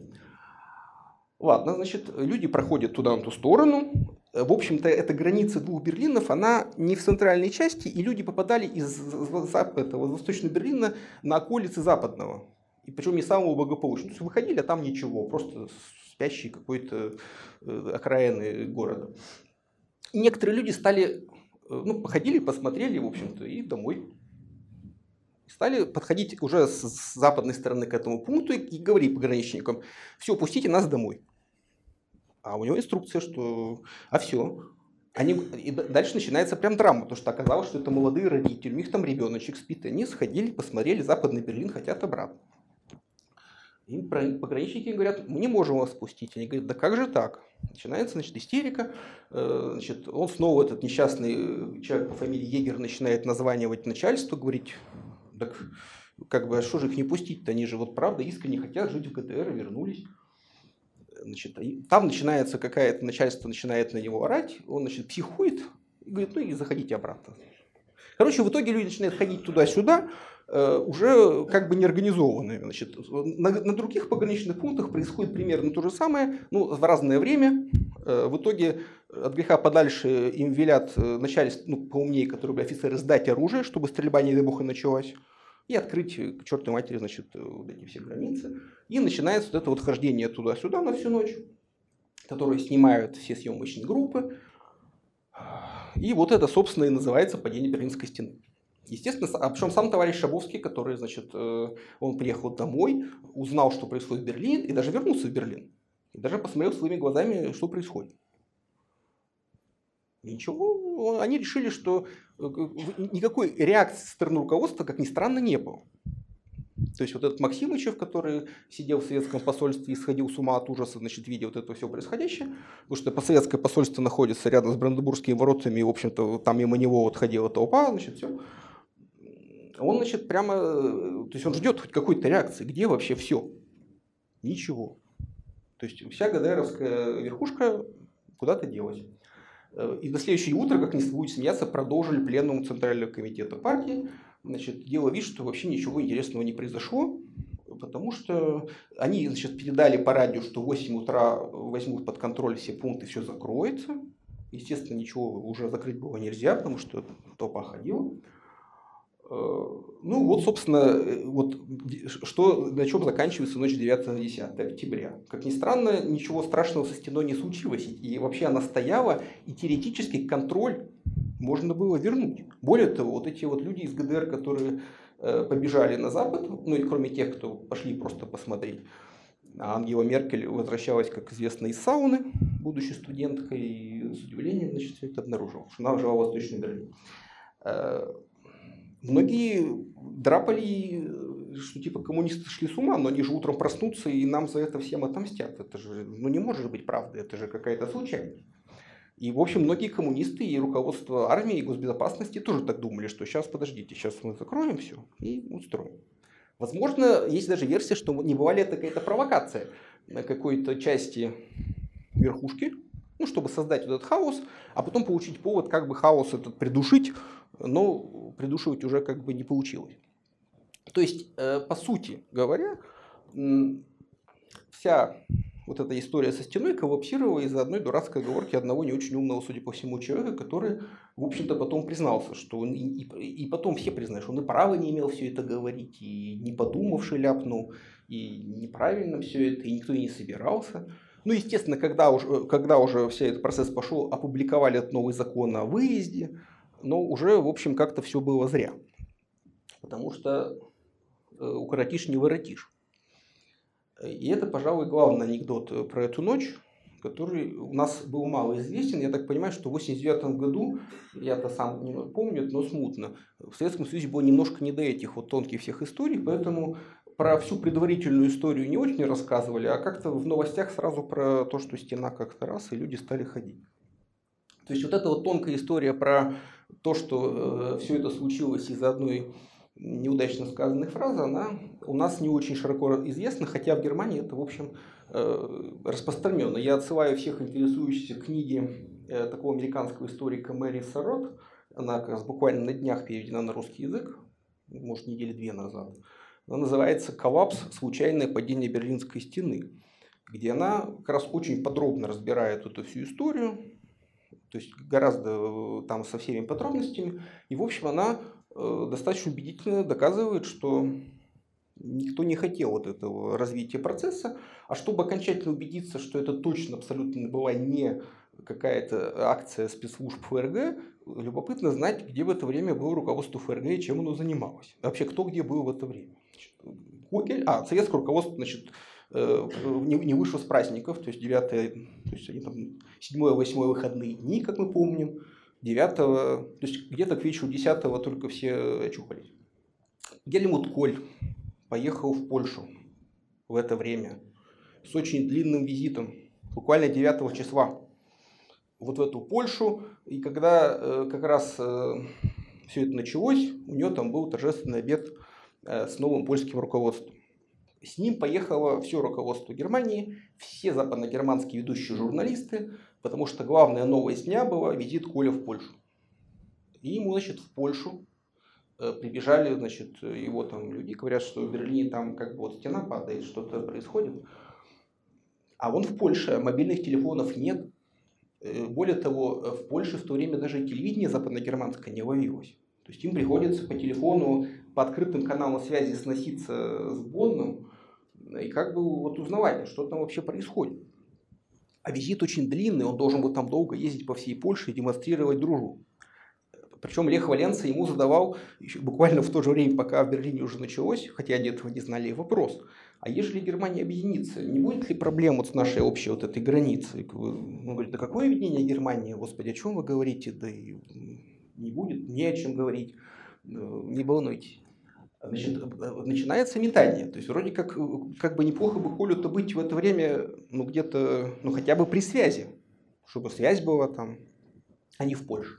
Ладно, значит, люди проходят туда, на ту сторону. В общем-то, эта граница двух Берлинов, она не в центральной части, и люди попадали из этого, Восточного Берлина на околицы Западного. И причем не самого благополучного. То есть выходили, а там ничего, просто спящий какой-то э, окраины города. И некоторые люди стали, э, ну, походили, посмотрели, в общем-то, и домой. Стали подходить уже с западной стороны к этому пункту и говорить пограничникам, все, пустите нас домой. А у него инструкция, что а все. Они, и дальше начинается прям драма, потому что оказалось, что это молодые родители, у них там ребеночек спит, и они сходили, посмотрели Западный Берлин, хотят обратно. Им пограничники говорят, мы не можем вас спустить. Они говорят, да как же так? Начинается значит, истерика. Э, значит, он снова, этот несчастный человек по фамилии Егер, начинает названивать начальству, говорить, так как бы, а что же их не пустить-то? Они же вот правда искренне хотят жить в ГДР, вернулись. Значит, там начинается какая-то, начальство начинает на него орать, он, значит, психует и говорит, ну и заходите обратно. Короче, в итоге люди начинают ходить туда-сюда, э, уже как бы неорганизованные. Значит, на, на других пограничных пунктах происходит примерно то же самое, ну, в разное время. Э, в итоге от греха подальше им велят э, начальство, ну, поумнее, которые были офицеры, сдать оружие, чтобы стрельба, не дай бог, и началась и открыть к чертовой матери, значит, вот эти все границы. И начинается вот это вот хождение туда-сюда на всю ночь, которое снимают все съемочные группы. И вот это, собственно, и называется падение Берлинской стены. Естественно, а причем сам товарищ Шабовский, который, значит, э, он приехал домой, узнал, что происходит в Берлине, и даже вернулся в Берлин. И даже посмотрел своими глазами, что происходит. И ничего, они решили, что э, никакой реакции со стороны руководства, как ни странно, не было. То есть вот этот Максимычев, который сидел в советском посольстве и сходил с ума от ужаса, значит, видя вот это все происходящее, потому что советское посольство находится рядом с Бранденбургскими воротами, и, в общем-то, там мимо него вот ходила толпа, значит, все. Он, значит, прямо, то есть он ждет хоть какой-то реакции, где вообще все? Ничего. То есть вся ГДРовская верхушка куда-то делась. Э, и на следующее утро, как ни будет смеяться, продолжили пленум Центрального комитета партии. Значит, дело вид, что вообще ничего интересного не произошло, потому что они значит, передали по радио, что в 8 утра возьмут под контроль все пункты, все закроется. Естественно, ничего уже закрыть было нельзя, потому что толпа ходила. Э, ну вот, собственно, э, вот что, на чем заканчивается ночь 9-10 октября. Как ни странно, ничего страшного со стеной не случилось. И вообще она стояла, и теоретически контроль можно было вернуть. Более того, вот эти вот люди из ГДР, которые э, побежали на Запад, ну и кроме тех, кто пошли просто посмотреть, а Ангела Меркель возвращалась, как известно, из сауны, будучи студенткой, и с удивлением значит, все это обнаружила, что она жила в Восточном Берлине. Многие драпали, что типа коммунисты шли с ума, но они же утром проснутся и нам за это всем отомстят. Это же ну, не может быть правда, это же какая-то случайность. И, в общем, многие коммунисты и руководство армии и госбезопасности тоже так думали, что сейчас, подождите, сейчас мы закроем все и устроим. Возможно, есть даже версия, что не бывали это какая-то провокация. какой-то части верхушки, ну, чтобы создать вот этот хаос, а потом получить повод как бы хаос этот придушить, но придушивать уже как бы не получилось. То есть, э, по сути говоря, вся вот эта история со стеной коллапсировала из-за одной дурацкой оговорки одного не очень умного, судя по всему, человека, который, в общем-то, потом признался, что он, и, и потом все признают, что он и права не имел все это говорить, и не подумавший ляпнул, и неправильно все это, и никто и не собирался. Ну, естественно, когда уже, когда уже вся этот процесс пошел, опубликовали этот новый закон о выезде, но уже, в общем, как-то все было зря. Потому что э, укоротишь не воротишь. И это, пожалуй, главный анекдот э, про эту ночь, который у нас был мало известен. Я так понимаю, что в 89 году, я-то сам не помню, но смутно, в Советском Союзе было немножко не до этих вот тонких всех историй, поэтому про всю предварительную историю не очень рассказывали, а как-то в новостях сразу про то, что стена как-то раз, и люди стали ходить. То есть вот эта вот тонкая история про то, что э, все это случилось из-за одной неудачно сказанной фразы, она у нас не очень широко известна, хотя в Германии это, в общем, э, распространено. Я отсылаю всех интересующихся книги э, такого американского историка Мэри Сарот. Она как раз буквально на днях переведена на русский язык, может, недели две назад. Она называется «Коллапс. Случайное падение Берлинской стены», где она как раз очень подробно разбирает эту всю историю, то есть гораздо э, там со всеми подробностями. И, в общем, она Э, достаточно убедительно доказывает, что никто не хотел вот этого развития процесса, а чтобы окончательно убедиться, что это точно абсолютно была не какая-то акция спецслужб ФРГ, любопытно знать, где в это время было руководство ФРГ и чем оно занималось. Вообще, кто где был в это время. Значит, а, советское руководство, значит, э, не вышло с праздников, то есть 9, то есть они там 7-8 выходные дни, как мы помним, 9 то есть где-то к вечеру 10 только все очухались. Гельмут Коль поехал в Польшу в это время с очень длинным визитом, буквально 9 числа, вот в эту Польшу. И когда э, как раз э, все это началось, у него там был торжественный обед с новым польским руководством. С ним поехало все руководство Германии, все западногерманские ведущие журналисты, потому что главная новость дня была визит Коля в Польшу. И ему, значит, в Польшу э, прибежали, значит, его там люди, говорят, что в Берлине там как бы вот стена падает, что-то происходит. А он в Польше, мобильных телефонов нет. Э, более того, в Польше в то время даже телевидение западногерманское не ловилось. То есть им приходится по телефону, по открытым каналам связи сноситься с Бонном и как бы вот узнавать, что там вообще происходит. А визит очень длинный, он должен был там долго ездить по всей Польше и демонстрировать дружбу. Причем Лех Валенца ему задавал еще буквально в то же время, пока в Берлине уже началось, хотя они этого не знали, вопрос. А если Германия объединится, не будет ли проблем вот с нашей общей вот этой границей? Он говорит, да какое объединение Германии? Господи, о чем вы говорите? Да и не будет, не о чем говорить. Не волнуйтесь. Значит, начинается метание. То есть вроде как, как бы неплохо бы Колю-то быть в это время, ну где-то, ну хотя бы при связи, чтобы связь была там, а не в Польше.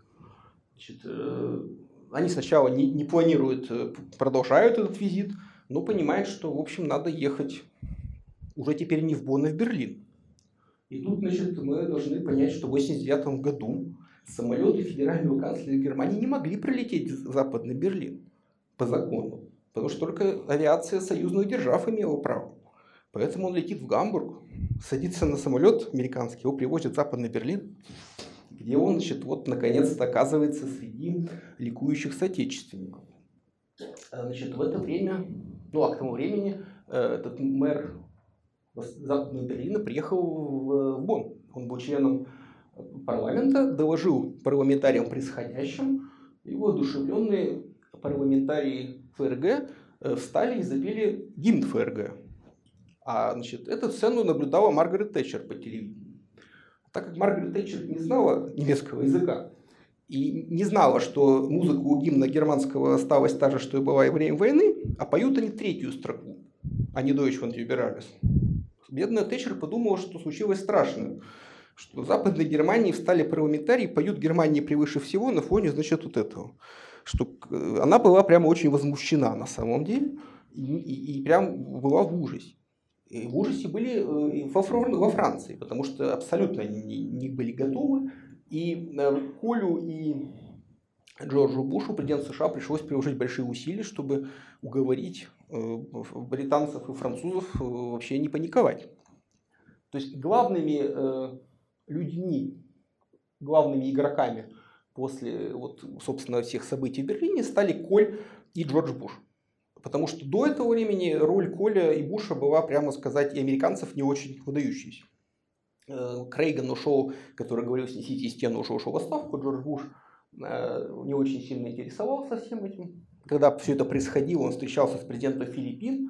Значит, э, они сначала не, не планируют, э, продолжают этот визит, но понимают, что, в общем, надо ехать уже теперь не в Бонн, а в Берлин. И тут, значит, мы должны понять, что в 1989 году самолеты федерального канцлера Германии не могли прилететь в Западный Берлин по закону. Потому что только авиация союзных держав имела право. Поэтому он летит в Гамбург, садится на самолет американский, его привозят в Западный Берлин, где он, значит, вот наконец-то оказывается среди ликующих соотечественников. А, значит, в это время, ну а к тому времени э, этот мэр Западного Берлина приехал в Бонн. Он был членом парламента, доложил парламентариям происходящим, и воодушевленные парламентарии ФРГ э, встали и запели гимн ФРГ. А значит, эту сцену наблюдала Маргарет Тэтчер по телевидению. Так как Маргарет Тэтчер не знала немецкого языка и не знала, что музыка у гимна германского осталась та же, что и была во время войны, а поют они третью строку, а не Deutsch von Liberales. Бедная Тэтчер подумала, что случилось страшное, что в Западной Германии встали парламентарии, поют Германии превыше всего на фоне, значит, вот этого что э, она была прямо очень возмущена на самом деле и, и, и прям была в ужасе. и в ужасе были э, во, во Франции, потому что абсолютно они не, не были готовы. И э, Колю и Джорджу Бушу, президенту США, пришлось приложить большие усилия, чтобы уговорить британцев и французов вообще не паниковать. То есть главными людьми, главными игроками после вот, собственно, всех событий в Берлине стали Коль и Джордж Буш. Потому что до этого времени роль Коля и Буша была, прямо сказать, и американцев не очень выдающейся. Э, Крейган ушел, который говорил, снесите стену, уже ушел в отставку. Джордж Буш э, не очень сильно интересовался всем этим. Когда все это происходило, он встречался с президентом Филиппин,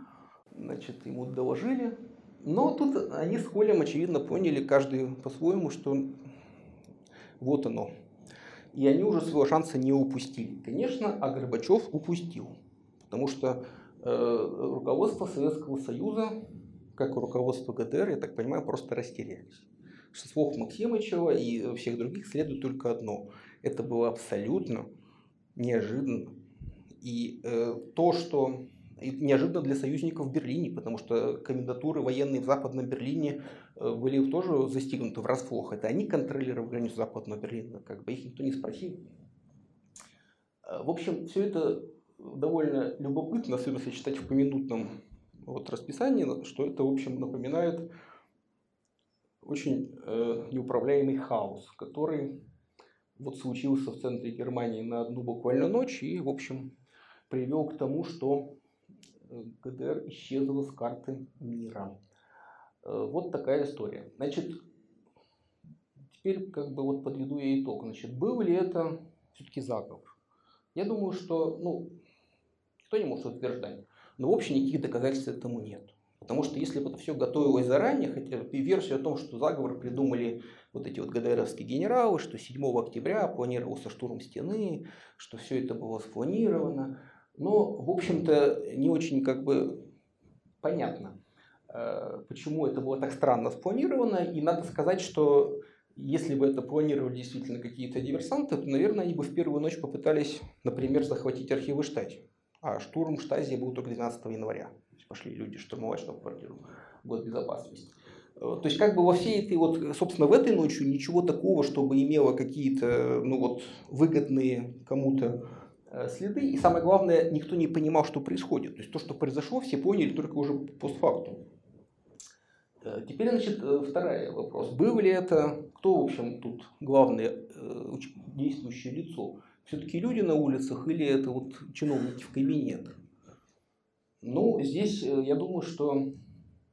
значит, ему доложили. Но тут они с Колем, очевидно, поняли, каждый по-своему, что вот оно. И они уже своего шанса не упустили. Конечно, а Горбачев упустил. Потому что э, руководство Советского Союза, как и руководство ГДР, я так понимаю, просто растерялись. Что слов Максимычева и всех других следует только одно. Это было абсолютно неожиданно. И э, то, что и неожиданно для союзников в Берлине, потому что комендатуры военные в Западном Берлине э, были тоже застигнуты врасплох. Это они контролировали границу Западного Берлина, как бы их никто не спросил. Э, в общем, все это довольно любопытно, особенно если читать в поминутном вот расписании, что это, в общем, напоминает очень э, неуправляемый хаос, который вот случился в центре Германии на одну буквально ночь и, в общем, привел к тому, что ГДР исчезла с карты мира. Э, вот такая история. Значит, теперь как бы вот подведу я итог. Значит, был ли это все-таки заговор? Я думаю, что, ну, Никто не может утверждать. Но в общем никаких доказательств этому нет. Потому что если бы это все готовилось заранее, хотя бы версию о том, что заговор придумали вот эти вот ГДРовские генералы, что 7 октября планировался штурм стены, что все это было спланировано. Но, в общем-то, не очень как бы понятно, э, почему это было так странно спланировано. И надо сказать, что если бы это планировали действительно какие-то диверсанты, то, наверное, они бы в первую ночь попытались, например, захватить архивы штати. А штурм Штази был только 12 января. Пошли люди штурмовать штаб-квартиру год безопасности. Э, то есть как бы во всей этой вот, собственно, в этой ночью ничего такого, чтобы имело какие-то, ну вот, выгодные кому-то следы. И самое главное, никто не понимал, что происходит. То есть то, что произошло, все поняли только уже постфактум. Э, теперь, значит, второй вопрос. Был ли это, кто, в общем, тут главное действующее лицо? все-таки люди на улицах или это вот чиновники в кабинетах? Ну, здесь э, я думаю, что,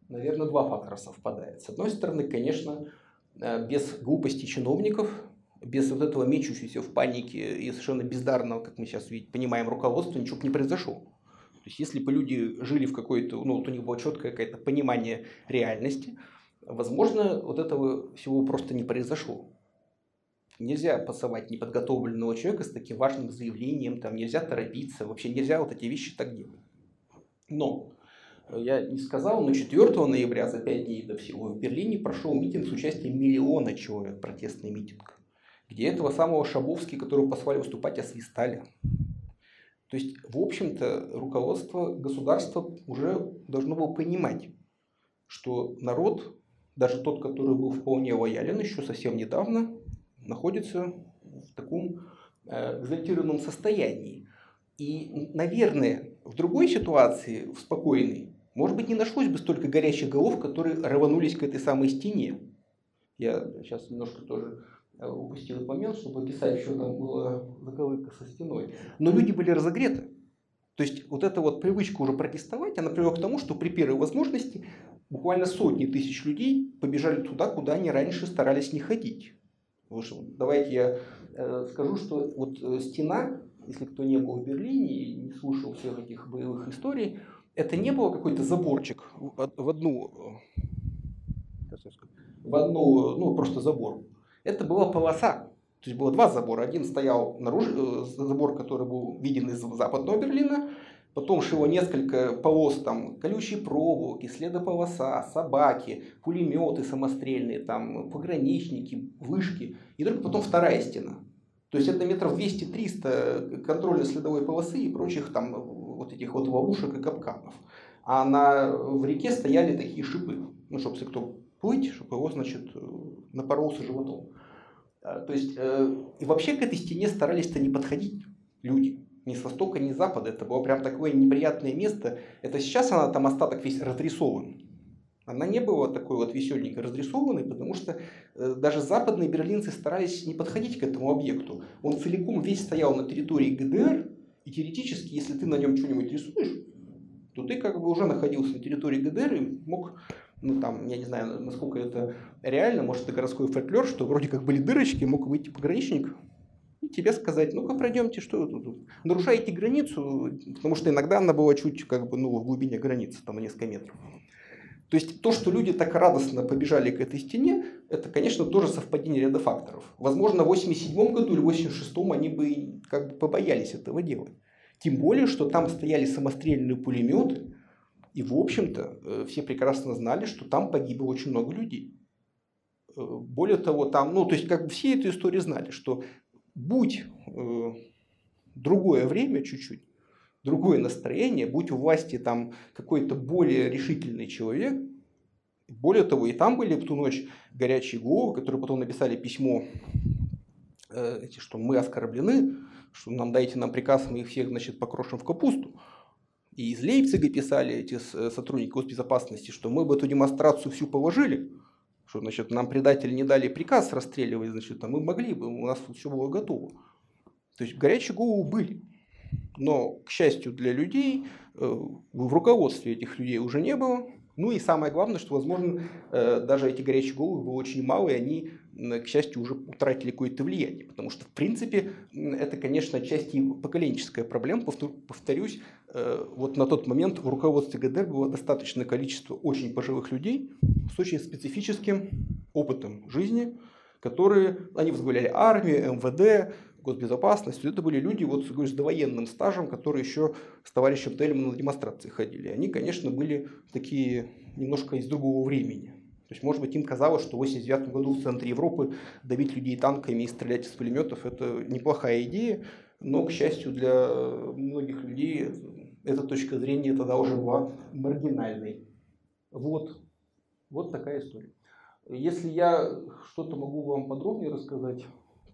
наверное, два фактора совпадают. С одной стороны, конечно, э, без глупости чиновников, без вот этого мечущегося в панике и совершенно бездарного, как мы сейчас видим, понимаем, руководства, ничего бы не произошло. То есть, если бы люди жили в какой-то, ну, вот у них было четкое какое-то понимание реальности, возможно, вот этого всего просто не произошло. Нельзя пасовать неподготовленного человека с таким важным заявлением, там нельзя торопиться, вообще нельзя вот эти вещи так делать. Но э, я не сказал, но 4 ноября, за 5 дней до всего, в Берлине прошел митинг с участием миллиона человек, протестный митинг, где этого самого Шабовски, которого послали выступать, освистали. То есть, в общем-то, руководство государства уже должно было понимать, что народ, даже тот, который был вполне лоялен еще совсем недавно, находится в таком э, экзальтированном состоянии. И, наверное, в другой ситуации, в спокойной, может быть, не нашлось бы столько горящих голов, которые рванулись к этой самой стене. Я сейчас немножко тоже упустил этот момент, чтобы описать, что там была заковыка со стеной. Но люди были разогреты. То есть вот эта вот привычка уже протестовать, она привела к тому, что при первой возможности буквально сотни тысяч людей побежали туда, куда они раньше старались не ходить. Давайте я э, скажу, что вот э, стена, если кто не был в Берлине и не слушал всех этих боевых историй, это не было какой-то заборчик в одну, э, в одну, ну просто забор. Это была полоса. То есть было два забора. Один стоял наружу, забор, который был виден из западного Берлина, Потом шло несколько полос, там, колючие проволоки, следополоса, собаки, пулеметы самострельные, там, пограничники, вышки. И только потом вторая стена. То есть это метров 200-300 контрольно-следовой полосы и прочих там вот этих вот ловушек и капканов. а на, в реке стояли такие шипы, ну, чтобы если кто плыть, чтобы его, значит, напоролся животом. А, то есть, э, и вообще к этой стене старались-то не подходить люди. Ни с востока, ни с запада. Это было прям такое неприятное место. Это сейчас она там остаток весь разрисован. Она не была такой вот веселенькой разрисованной, потому что э, даже западные берлинцы старались не подходить к этому объекту. Он целиком весь стоял на территории ГДР, и теоретически, если ты на нем что-нибудь рисуешь, то ты как бы уже находился на территории ГДР и мог, ну там, я не знаю, насколько это реально, может это городской фольклор, что вроде как были дырочки, мог выйти пограничник и тебе сказать, ну-ка пройдемте, что вы тут нарушаете границу, потому что иногда она была чуть как бы, ну, в глубине границы, там несколько метров. То есть то, что люди так радостно побежали к этой стене, это, конечно, тоже совпадение ряда факторов. Возможно, в 87 году или 86 они бы как бы побоялись этого делать. Тем более, что там стояли самострельные пулеметы, и, в общем-то, э, все прекрасно знали, что там погибло очень много людей. Э, более того, там, ну, то есть, как бы все эту историю знали, что будь э, другое время чуть-чуть, другое настроение, будь у власти там какой-то более решительный человек, более того, и там были в ту ночь горячие головы, которые потом написали письмо, э, что мы оскорблены, что нам дайте нам приказ, мы их всех, значит, покрошим в капусту. И из Лейпцига писали эти э, сотрудники госбезопасности, что мы бы эту демонстрацию всю положили, что, значит, нам предатели не дали приказ расстреливать, значит, а мы могли бы, у нас все было готово. То есть горячие головы были. Но, к счастью для людей, э, в руководстве этих людей уже не было. Ну и самое главное, что, возможно, э, даже эти горячие головы было очень мало, и они, к счастью, уже утратили какое-то влияние. Потому что, в принципе, это, конечно, отчасти поколенческая проблема. Повторюсь, э, вот на тот момент в руководстве ГДР было достаточное количество очень пожилых людей с очень специфическим опытом жизни, которые, они возглавляли армию, МВД, госбезопасность, это были люди вот, с довоенным стажем, которые еще с товарищем Тельманом на демонстрации ходили. Они, конечно, были такие немножко из другого времени. То есть, может быть, им казалось, что в 89 году в центре Европы давить людей танками и стрелять из пулеметов – это неплохая идея, но, к счастью, для многих людей эта точка зрения тогда уже была маргинальной. Вот, вот такая история. Если я что-то могу вам подробнее рассказать,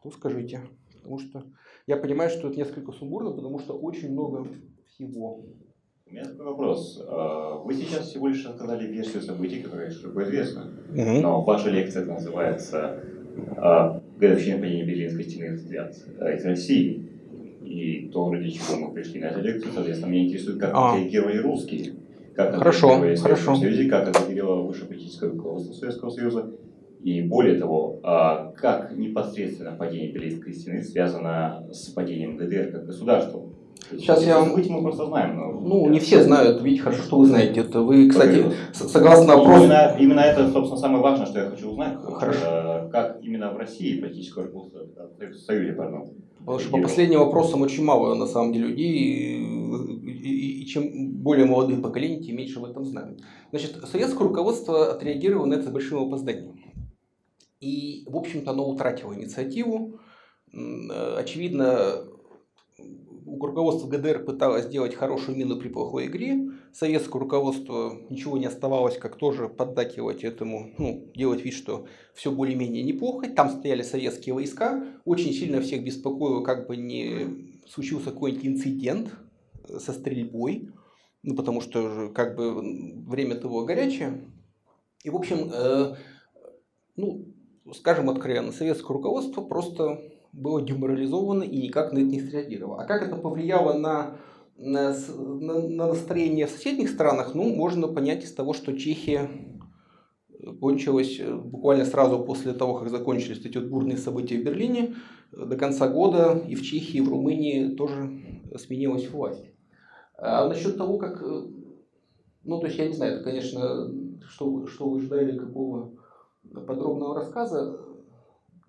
то скажите. Потому что я понимаю, что это несколько сумбурно, потому что очень много всего. У меня такой вопрос. А, вы сейчас всего лишь рассказали версию событий, которая широко известна. Угу. Но ваша лекция называется а, «Годовщина падения Берлинской стены взгляд из России». И то, ради чего мы пришли на эту лекцию, соответственно, меня интересует, как а. реагировали русские. Как хорошо, Советском Союзе, как отреагировало высшее политическое руководство Советского Союза, и более того, а, как непосредственно падение Берлинской стены связано с падением ГДР как государства. Сейчас я вам... мы просто знаем. Но... Ну, не все знают, видите, хорошо, что вы знаете это. Вы, кстати, согласно опросу... Именно, именно это, собственно, самое важное, что я хочу узнать. Хорошо. Э, как именно в России политическое руководство, в Союзе, пардон. Потому что по последним вопросам очень мало, на самом деле, людей, и, и, и чем более молодые поколения, тем меньше в этом знают. Значит, советское руководство отреагировало на это с большим опозданием. И, в общем-то, оно утратило инициативу. Э, очевидно, руководство ГДР пыталось сделать хорошую мину при плохой игре. Советское руководство ничего не оставалось, как тоже поддакивать этому, ну, делать вид, что все более-менее неплохо. Там стояли советские войска. Очень сильно всех беспокоило, как бы не случился какой-нибудь инцидент со стрельбой. Ну, потому что как бы время того горячее. И, в общем, э, ну, скажем откровенно, советское руководство просто было деморализовано и никак на это не среагировало. А как это повлияло на, на, на настроение в соседних странах, ну, можно понять из того, что Чехия кончилась э, буквально сразу после того, как закончились эти вот бурные события в Берлине. До конца года и в Чехии, и в Румынии тоже сменилась власть. А насчет того, как... Э, ну, то есть, я не знаю, это, конечно, что, что вы ждали, какого подробного рассказа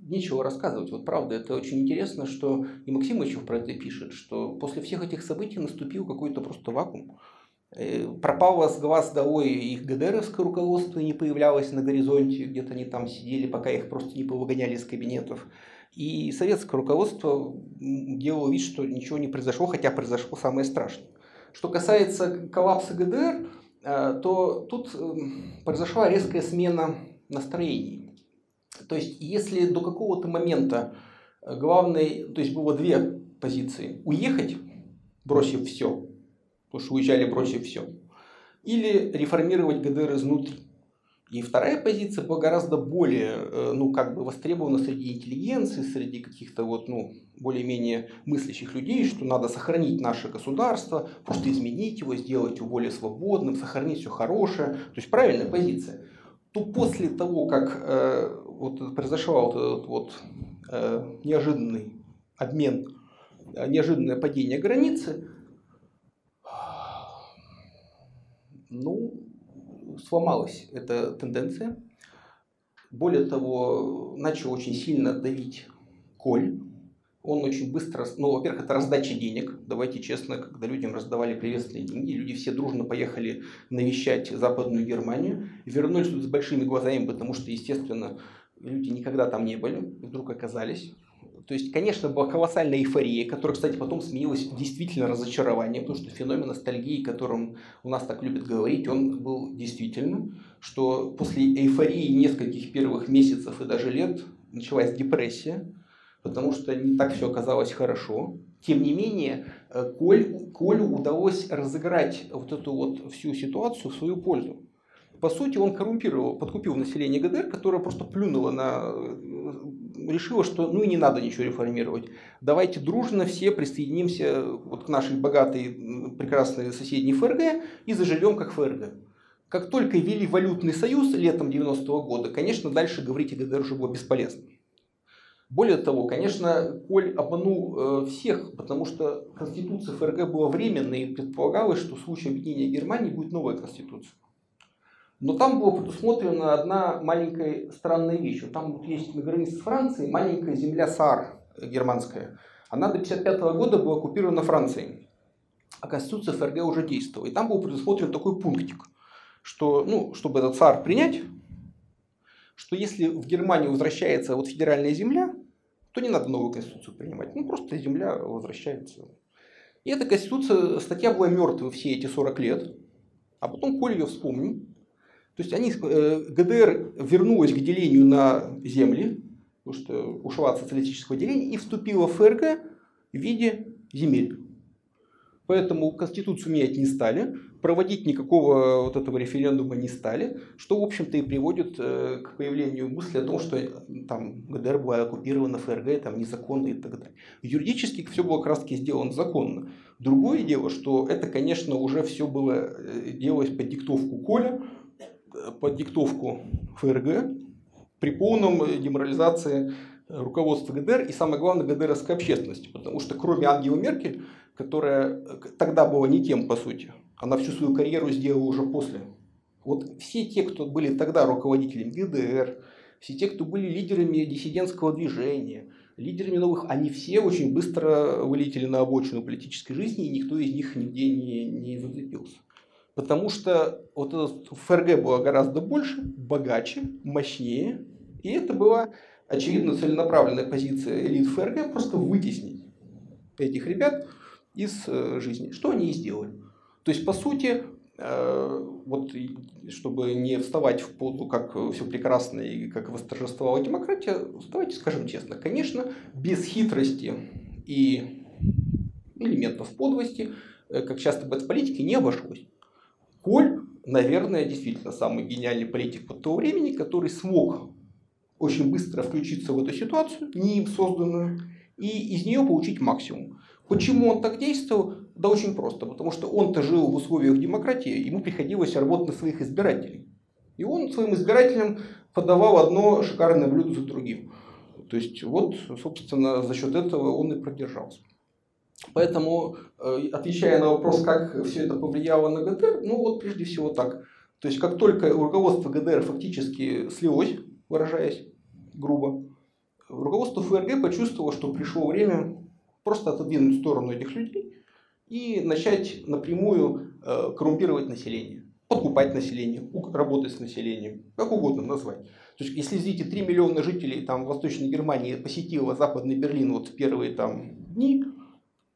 нечего рассказывать. Вот правда, это очень интересно, что и Максим еще про это пишет, что после всех этих событий наступил какой-то просто вакуум. Э, пропало с глаз долой их ГДРовское руководство не появлялось на горизонте, где-то они там сидели, пока их просто не повыгоняли из кабинетов. И советское руководство делало вид, что ничего не произошло, хотя произошло самое страшное. Что касается коллапса ГДР, то тут произошла резкая смена настроений. То есть, если до какого-то момента главной, то есть было две позиции. Уехать, бросив все, потому что уезжали, бросив все. Или реформировать ГДР изнутри. И вторая позиция была гораздо более, э, ну, как бы востребована среди интеллигенции, среди каких-то вот, ну, более-менее мыслящих людей, что надо сохранить наше государство, просто изменить его, сделать его более свободным, сохранить все хорошее. То есть правильная позиция. То после того, как э, вот произошел вот этот вот э, неожиданный обмен, э, неожиданное падение границы, ну, сломалась эта тенденция. Более того, начал очень сильно давить Коль. Он очень быстро, ну, во-первых, это раздача денег. Давайте честно, когда людям раздавали приветственные деньги, люди все дружно поехали навещать Западную Германию, вернулись тут с большими глазами, потому что, естественно, люди никогда там не были, вдруг оказались. То есть, конечно, была колоссальная эйфория, которая, кстати, потом сменилась действительно разочарование, потому что феномен ностальгии, которым у нас так любят говорить, он был действительно, что после эйфории нескольких первых месяцев и даже лет началась депрессия, потому что не так все оказалось хорошо. Тем не менее, э, Коль, Колю удалось разыграть вот эту вот всю ситуацию в свою пользу по сути, он коррумпировал, подкупил население ГДР, которое просто плюнуло на... решило, что ну и не надо ничего реформировать. Давайте дружно все присоединимся вот к нашей богатой, прекрасной соседней ФРГ и заживем как ФРГ. Как только ввели валютный союз летом 90-го года, конечно, дальше говорить о ГДР уже было бесполезно. Более того, конечно, Коль обманул э, всех, потому что конституция ФРГ была временной и предполагалось, что в случае объединения Германии будет новая конституция. Но там была предусмотрена одна маленькая странная вещь. Вот там вот есть на границе с Францией маленькая земля Сар германская. Она до 1955 года была оккупирована Францией. А Конституция ФРГ уже действовала. И там был предусмотрен такой пунктик, что, ну, чтобы этот САР принять, что если в Германию возвращается вот федеральная земля, то не надо новую конституцию принимать. Ну, просто земля возвращается. И эта конституция, статья была мертвой все эти 40 лет. А потом Коль ее вспомнил то есть они, э, ГДР вернулась к делению на земли, потому что ушла от социалистического деления, и вступила в ФРГ в виде земель. Поэтому Конституцию менять не стали, проводить никакого вот этого референдума не стали, что, в общем-то, и приводит э, к появлению мысли о том, что э, там ГДР была оккупирована ФРГ там, незаконно и так далее. Юридически все было таки сделано законно. Другое дело, что это, конечно, уже все было делалось под диктовку Коля, под диктовку ФРГ при полном деморализации руководства ГДР и, самое главное, ГДРовской общественности. Потому что кроме Ангелы Меркель, которая тогда была не тем, по сути, она всю свою карьеру сделала уже после. Вот все те, кто были тогда руководителями ГДР, все те, кто были лидерами диссидентского движения, лидерами новых, они все очень быстро вылетели на обочину политической жизни, и никто из них нигде не, не зацепился. Потому что вот этот ФРГ было гораздо больше, богаче, мощнее. И это была, очевидно, целенаправленная позиция элит ФРГ просто вытеснить этих ребят из э, жизни. Что они и сделали. То есть, по сути, э, вот чтобы не вставать в позу, как все прекрасно и как восторжествовала демократия, давайте скажем честно, конечно, без хитрости и элементов подлости, э, как часто бывает в политике, не обошлось. Коль, наверное, действительно самый гениальный политик вот того времени, который смог очень быстро включиться в эту ситуацию, не им созданную, и из нее получить максимум. Почему он так действовал? Да очень просто, потому что он-то жил в условиях демократии, ему приходилось работать на своих избирателей. И он своим избирателям подавал одно шикарное блюдо за другим. То есть вот, собственно, за счет этого он и продержался. Поэтому, э, отвечая на вопрос, как все это повлияло на ГДР, ну вот прежде всего так. То есть, как только руководство ГДР фактически слилось, выражаясь грубо, руководство ФРГ почувствовало, что пришло время просто отодвинуть в сторону этих людей и начать напрямую э, коррумпировать население, подкупать население, работать с населением, как угодно назвать. То есть, если, видите, 3 миллиона жителей там, Восточной Германии посетило Западный Берлин вот в первые там, дни,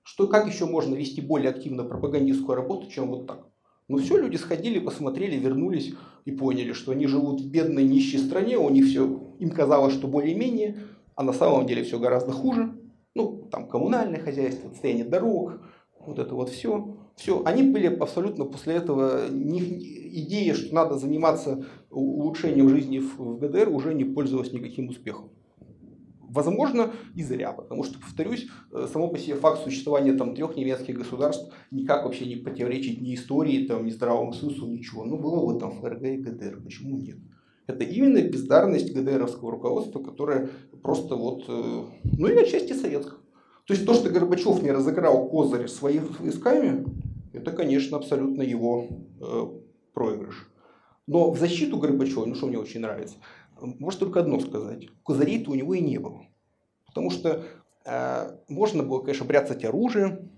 что как еще можно вести более активно пропагандистскую работу, чем вот так? Ну все, люди сходили, посмотрели, вернулись и поняли, что они живут в бедной, нищей стране, у них все, им казалось, что более-менее, а на самом деле все гораздо хуже. Ну, там коммунальное хозяйство, состояние дорог, вот это вот все. Все, они были абсолютно после этого, идея, что надо заниматься улучшением жизни в, в ГДР, уже не пользовалась никаким успехом. Возможно, и зря, потому что, повторюсь, э, само по себе факт существования там, трех немецких государств никак вообще не противоречит ни истории, там, ни здравому смыслу, ничего. Ну, было бы там ФРГ и ГДР, почему нет? Это именно бездарность ГДРовского руководства, которое просто вот, э, ну и отчасти советского. То есть то, что Горбачев не разыграл козырь своими войсками, это, конечно, абсолютно его э, проигрыш. Но в защиту Горбачева, ну что мне очень нравится, может только одно сказать. Козырей-то у него и не было. Потому что э, можно было, конечно, бряцать оружием,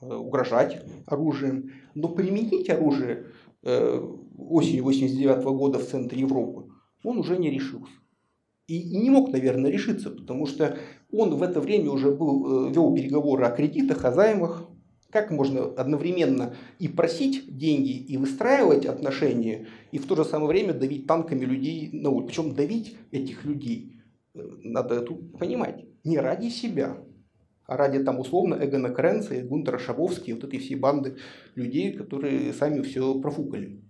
э, угрожать оружием, но применить оружие э, осенью 89 года в центре Европы он уже не решился. И, и не мог, наверное, решиться, потому что он в это время уже был, э, вел переговоры о кредитах, о займах, как можно одновременно и просить деньги, и выстраивать отношения, и в то же самое время давить танками людей на улице. Причем давить этих людей, э, надо это понимать, не ради себя, а ради там условно Эгона Кренца и Гунтера Шабовски, вот этой всей банды людей, которые сами все профукали.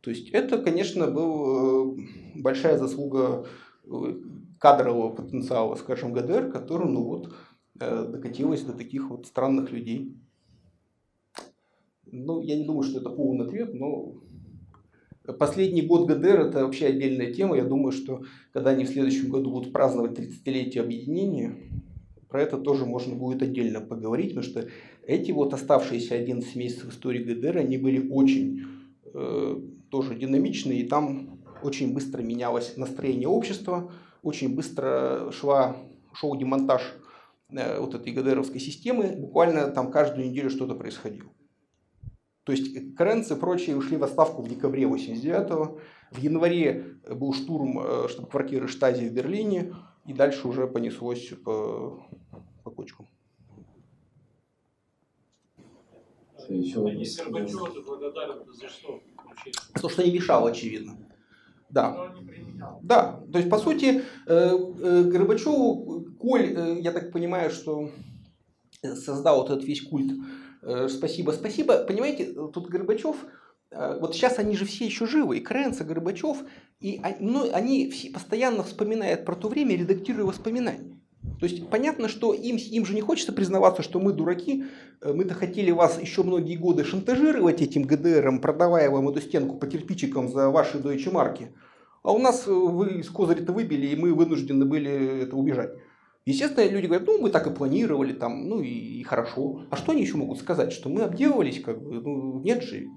То есть это, конечно, была э, большая заслуга кадрового потенциала, скажем, ГДР, который, ну вот, докатилась до таких вот странных людей. Ну, я не думаю, что это полный ответ, но последний год ГДР это вообще отдельная тема. Я думаю, что когда они в следующем году будут праздновать 30-летие объединения, про это тоже можно будет отдельно поговорить, потому что эти вот оставшиеся 11 месяцев истории ГДР, они были очень э, тоже динамичные, и там очень быстро менялось настроение общества, очень быстро шла, шел демонтаж э, вот этой ГДРовской системы, буквально там каждую неделю что-то происходило. То есть Кренц и прочие ушли в отставку в декабре 89-го. В январе был штурм э, штаб-квартиры Штази в Берлине. И дальше уже понеслось по, по кочкам. Еще Горбачев благодарен за что? За то, что не мешал, очевидно. Да. Да, то есть, по сути, э, э, Горбачеву, Коль, я так понимаю, что создал вот этот весь культ Э, спасибо, спасибо. Понимаете, тут Горбачев, э, вот сейчас они же все еще живы, и Крэнс, и Горбачев, и ну, они все постоянно вспоминают про то время, редактируя воспоминания. То есть понятно, что им, им же не хочется признаваться, что мы дураки, э, мы-то хотели вас еще многие годы шантажировать этим ГДРом, продавая вам эту стенку по кирпичикам за ваши дойче марки. А у нас вы из козыря-то выбили, и мы вынуждены были это убежать. Естественно, люди говорят, ну, мы так и планировали, там, ну, и, и хорошо. А что они еще могут сказать? Что мы обделывались, как бы, ну, нет же.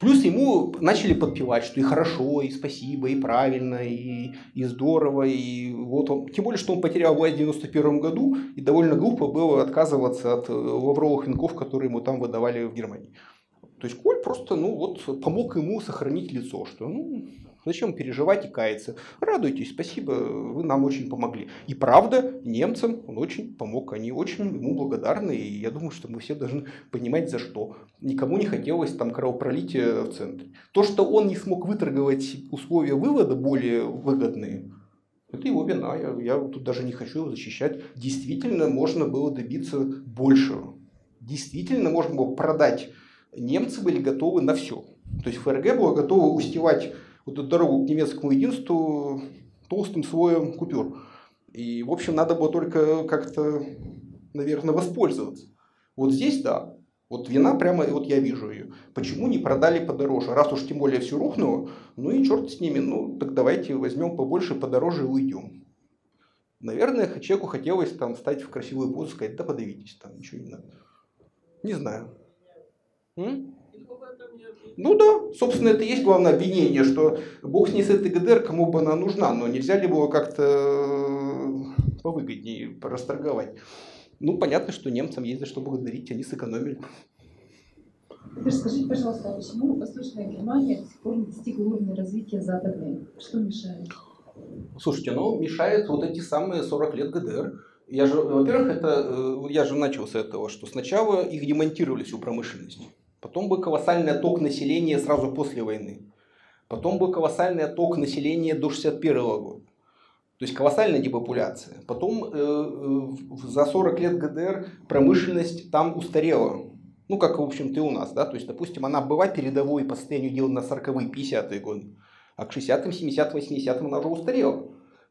Плюс ему начали подпевать, что и хорошо, и спасибо, и правильно, и, и здорово, и вот он. Тем более, что он потерял власть в 91 году, и довольно глупо было отказываться от э, лавровых венков, которые ему там выдавали в Германии. То есть Коль просто, ну вот, помог ему сохранить лицо, что, ну, Зачем переживать и каяться? Радуйтесь, спасибо, вы нам очень помогли. И правда, немцам он очень помог, они очень ему благодарны, и я думаю, что мы все должны понимать за что. Никому не хотелось там кровопролития в центре. То, что он не смог выторговать условия вывода более выгодные, это его вина, я, я тут даже не хочу его защищать. Действительно, можно было добиться большего. Действительно, можно было продать. Немцы были готовы на все. То есть ФРГ было готово устевать вот эту дорогу к немецкому единству толстым слоем купюр. И, в общем, надо было только как-то, наверное, воспользоваться. Вот здесь, да, вот вина прямо, вот я вижу ее. Почему не продали подороже? Раз уж тем более все рухнуло, ну и черт с ними, ну так давайте возьмем побольше, подороже и уйдем. Наверное, человеку хотелось там стать в красивую позу, сказать, да подавитесь, там ничего не надо. Не знаю. М? Ну да, собственно, это и есть главное обвинение, что бог с ней с этой ГДР, кому бы она нужна, но нельзя ли было как-то э, повыгоднее расторговать. Ну, понятно, что немцам есть за что благодарить, они сэкономили. скажите, пожалуйста, а почему Восточная Германия до сих пор не достигла уровня развития Западной? Что мешает? Слушайте, ну, мешает вот эти самые 40 лет ГДР. Я же, во-первых, это, э, я же начал с этого, что сначала их демонтировали всю промышленность. Потом был колоссальный отток населения сразу после войны. Потом был колоссальный отток населения до 61 года. То есть колоссальная депопуляция. Потом э, э, за 40 лет ГДР промышленность там устарела. Ну, как, в общем-то, и у нас. Да? То есть, допустим, она была передовой по состоянию дела на 40-е, 50-е годы. А к 60-м, 70-м, 80-м она уже устарела.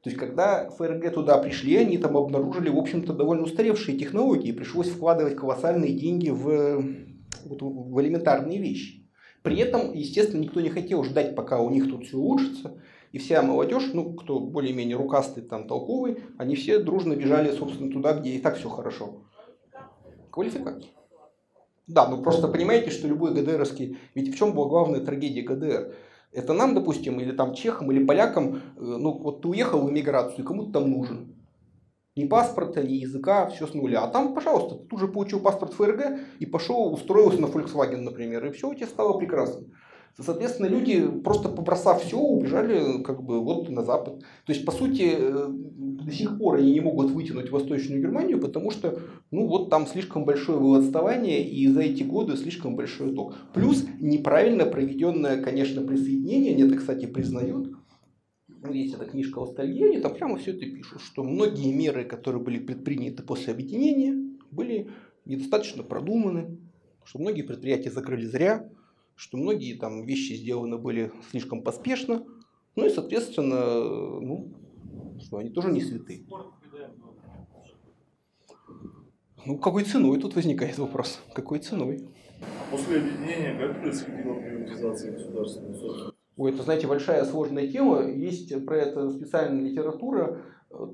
То есть, когда ФРГ туда пришли, они там обнаружили, в общем-то, довольно устаревшие технологии. Пришлось вкладывать колоссальные деньги в, вот, в элементарные вещи. При этом, естественно, никто не хотел ждать, пока у них тут все улучшится. И вся молодежь, ну, кто более-менее рукастый, там, толковый, они все дружно бежали, собственно, туда, где и так все хорошо. Квалификация. Да, ну просто понимаете, что любой ГДРовский... Ведь в чем была главная трагедия ГДР? Это нам, допустим, или там чехам, или полякам, э, ну вот ты уехал в эмиграцию, и кому ты там нужен? Ни паспорта, ни языка, все с нуля. А там, пожалуйста, ты тут же получил паспорт ФРГ и пошел, устроился на Volkswagen, например, и все у тебя стало прекрасно. Соответственно, люди, просто побросав все, убежали как бы вот на запад. То есть, по сути, э, до сих пор они не могут вытянуть Восточную Германию, потому что, ну вот там слишком большое было отставание, и за эти годы слишком большой ток. Плюс неправильно проведенное, конечно, присоединение, они это, кстати, признают, ну, есть эта книжка «Ностальгия», они там прямо все это пишут, что многие меры, которые были предприняты после объединения, были недостаточно продуманы, что многие предприятия закрыли зря, что многие там вещи сделаны были слишком поспешно, ну и, соответственно, ну, что они тоже не святые. Ну, какой ценой тут возникает вопрос? Какой ценой? После объединения как происходила приватизация государственной собственности? Ой, это, знаете, большая сложная тема. Есть про это специальная литература.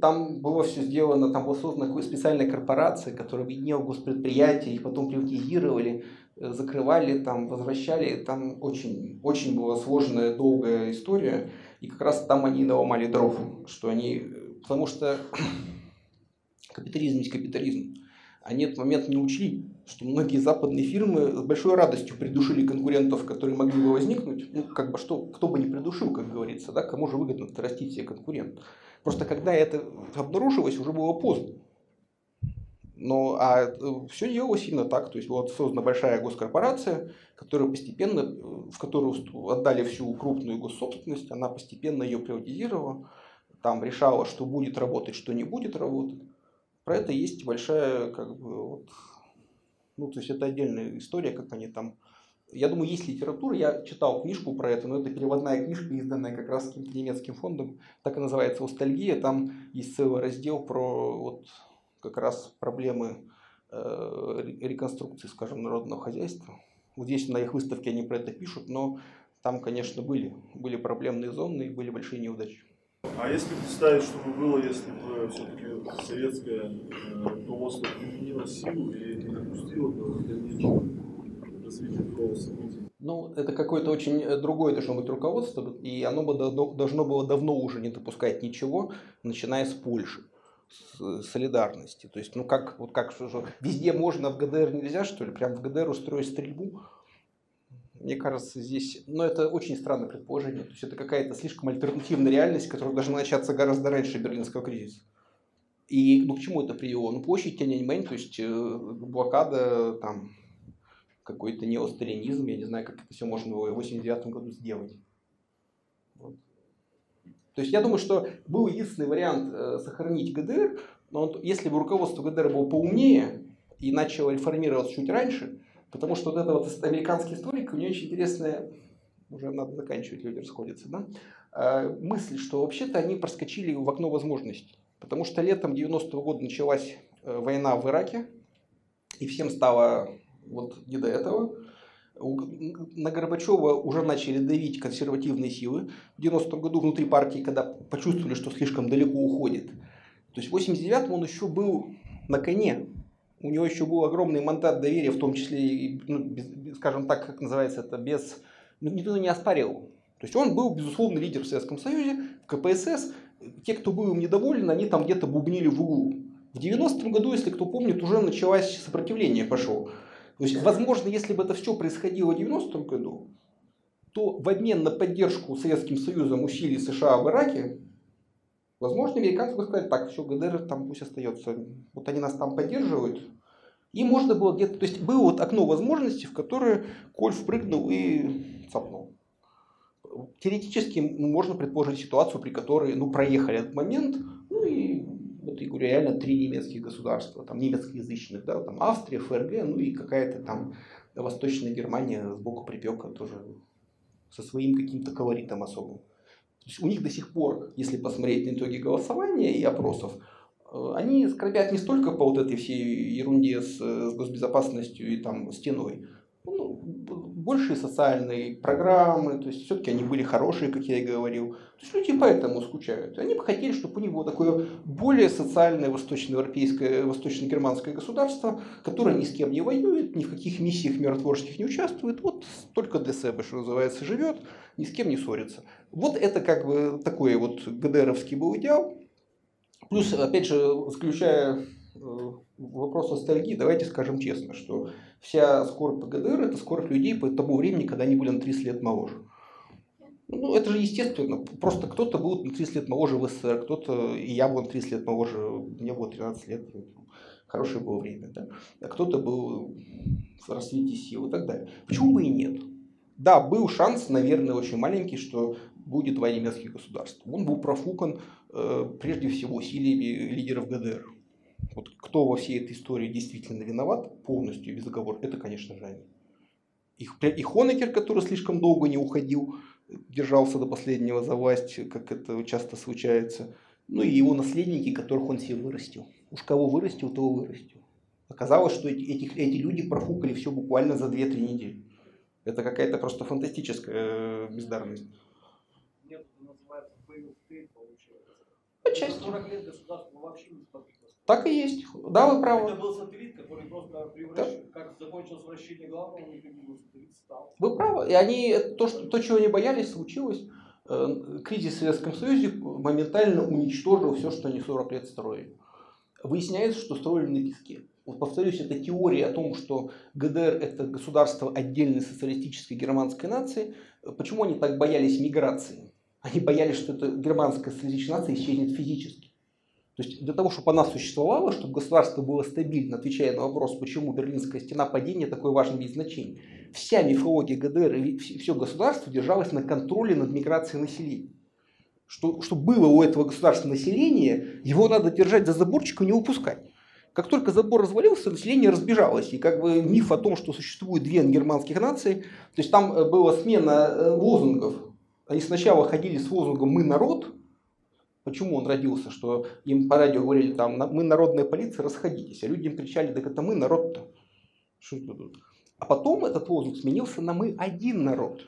Там было все сделано, там была создана специальная корпорация, которая объединяла госпредприятия, и потом приватизировали, э, закрывали, там, возвращали. Там очень, очень была сложная, долгая история. И как раз там они наломали дров, что они... Потому что капитализм есть капитализм. Они этот момент не учли, что многие западные фирмы с большой радостью придушили конкурентов, которые могли бы возникнуть. Ну, как бы что, кто бы не придушил, как говорится, да, кому же выгодно растить себе конкурент. Просто когда это обнаружилось, уже было поздно. Но а э, все делалось именно так. То есть вот создана большая госкорпорация, которая постепенно, э, в которую отдали всю крупную госсобственность, она постепенно ее приватизировала, там решала, что будет работать, что не будет работать. Про это есть большая, как бы, вот, ну, то есть это отдельная история, как они там я думаю, есть литература, я читал книжку про это, но это переводная книжка, изданная как раз каким-то немецким фондом, так и называется «Ностальгия», там есть целый раздел про вот как раз проблемы э, реконструкции, скажем, народного хозяйства. Вот здесь на их выставке они про это пишут, но там, конечно, были, были проблемные зоны и были большие неудачи. А если представить, что бы было, если бы все-таки советское э, руководство применило силу и Ну, это какое-то очень э, другое должно быть руководство, и оно бы должно было давно уже не допускать ничего, начиная с Польши солидарности. То есть, ну как, вот как, что, везде можно, в ГДР нельзя, что ли? Прям в ГДР устроить стрельбу? Мне кажется, здесь, ну это очень странное предположение. То есть это какая-то слишком альтернативная реальность, которая должна начаться гораздо раньше Берлинского кризиса. И ну, к чему это привело? Ну, площадь Тяньаньмэнь, то есть э, блокада, там, какой-то неосталинизм, я не знаю, как это все можно было в 89 году сделать. Вот. То есть я думаю, что был единственный вариант э, сохранить ГДР, но он, если бы руководство ГДР было поумнее и начало реформироваться чуть раньше, потому что вот это вот американский историк, у него очень интересная, уже надо заканчивать, люди расходятся, да, э, мысль, что вообще-то они проскочили в окно возможностей. Потому что летом 90-го года началась э, война в Ираке, и всем стало вот не до этого на Горбачева уже начали давить консервативные силы в 90-м году внутри партии, когда почувствовали, что слишком далеко уходит. То есть в 89-м он еще был на коне. У него еще был огромный мандат доверия, в том числе, ну, без, скажем так, как называется это, без... Ну, никто не оспаривал. То есть он был, безусловно, лидер в Советском Союзе, в КПСС. Те, кто был им недоволен, они там где-то бубнили в углу. В 90-м году, если кто помнит, уже началось сопротивление пошло. То есть, возможно, если бы это все происходило в 90-м году, то в обмен на поддержку Советским Союзом усилий США в Ираке, возможно, американцы бы сказали, так, все, ГДР там пусть остается. Вот они нас там поддерживают, И можно было где-то, то есть было вот окно возможностей, в которое Коль впрыгнул и цапнул. Теоретически можно предположить ситуацию, при которой ну, проехали этот момент, ну и вот я говорю, реально три немецких государства, там немецкоязычных, да, там Австрия, ФРГ, ну и какая-то там Восточная Германия сбоку припека тоже со своим каким-то колоритом особым. То есть у них до сих пор, если посмотреть на итоги голосования и опросов, э, они скорбят не столько по вот этой всей ерунде с, с госбезопасностью и там стеной, ну, большие социальные программы, то есть все-таки они были хорошие, как я и говорил. То есть люди поэтому скучают. Они бы хотели, чтобы у них было такое более социальное восточноевропейское, восточно-германское государство, которое ни с кем не воюет, ни в каких миссиях миротворческих не участвует, вот только для себя, что называется, живет, ни с кем не ссорится. Вот это как бы такой вот ГДРовский был идеал. Плюс, опять же, заключая Э, вопрос ностальгии, давайте скажем честно, что вся скорбь ГДР это скорбь людей по тому времени, когда они были на 30 лет моложе. Ну, это же естественно. Просто кто-то был на 30 лет моложе в СССР, кто-то, и я был на 30 лет моложе, мне было 13 лет, хорошее было время, да. А кто-то был в расцвете сил и так далее. Почему бы и нет? Да, был шанс, наверное, очень маленький, что будет два немецких государства. Он был профукан э, прежде всего усилиями лидеров ГДР. Вот кто во всей этой истории действительно виноват полностью и без оговорок, это, конечно же, они. Их, и Хонекер, который слишком долго не уходил, держался до последнего за власть, как это часто случается. Ну и его наследники, которых он себе вырастил. Уж кого вырастил, того вырастил. Оказалось, что эти, эти, эти люди профукали все буквально за 2-3 недели. Это какая-то просто фантастическая э, бездарность. Нет, это называется получается. Отчасти. 40 лет государство вообще не. Так и есть. Да, вы правы. Это был сателлит, который просто превращ... да. как закончилось вращение главного, сателлит стал. Вы правы. И они, то, что, то, чего они боялись, случилось. Э, кризис в Советском Союзе моментально уничтожил все, что они 40 лет строили. Выясняется, что строили на песке. Вот повторюсь, это теория о том, что ГДР это государство отдельной социалистической германской нации. Почему они так боялись миграции? Они боялись, что эта германская социалистическая нация исчезнет физически. То есть для того, чтобы она существовала, чтобы государство было стабильно, отвечая на вопрос, почему Берлинская стена падения такой важный вид значения, вся мифология ГДР и все государство держалось на контроле над миграцией населения. Что, что было у этого государства населения, его надо держать за заборчик и не упускать. Как только забор развалился, население разбежалось. И как бы миф о том, что существует две германских нации, то есть там э, была смена э, лозунгов. Они сначала ходили с лозунгом «Мы народ», Почему он родился? Что им по радио говорили, там, мы народная полиция, расходитесь. А люди им кричали, так это мы народ-то. А потом этот лозунг сменился на мы один народ.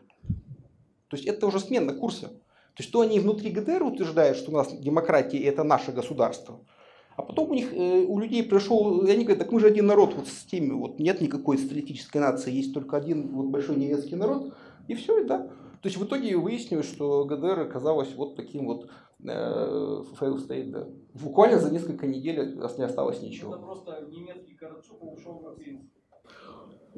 То есть это уже смена курса. То есть что они внутри ГДР утверждают, что у нас демократия это наше государство. А потом у них, э, у людей пришел, и они говорят, так мы же один народ вот с теми, вот нет никакой социалистической нации, есть только один вот большой немецкий народ, и все, и да. То есть в итоге выяснилось, что ГДР оказалось вот таким вот э, state, да. Буквально за несколько недель не осталось ничего. Это просто немецкий Карачук ушел на пенсию.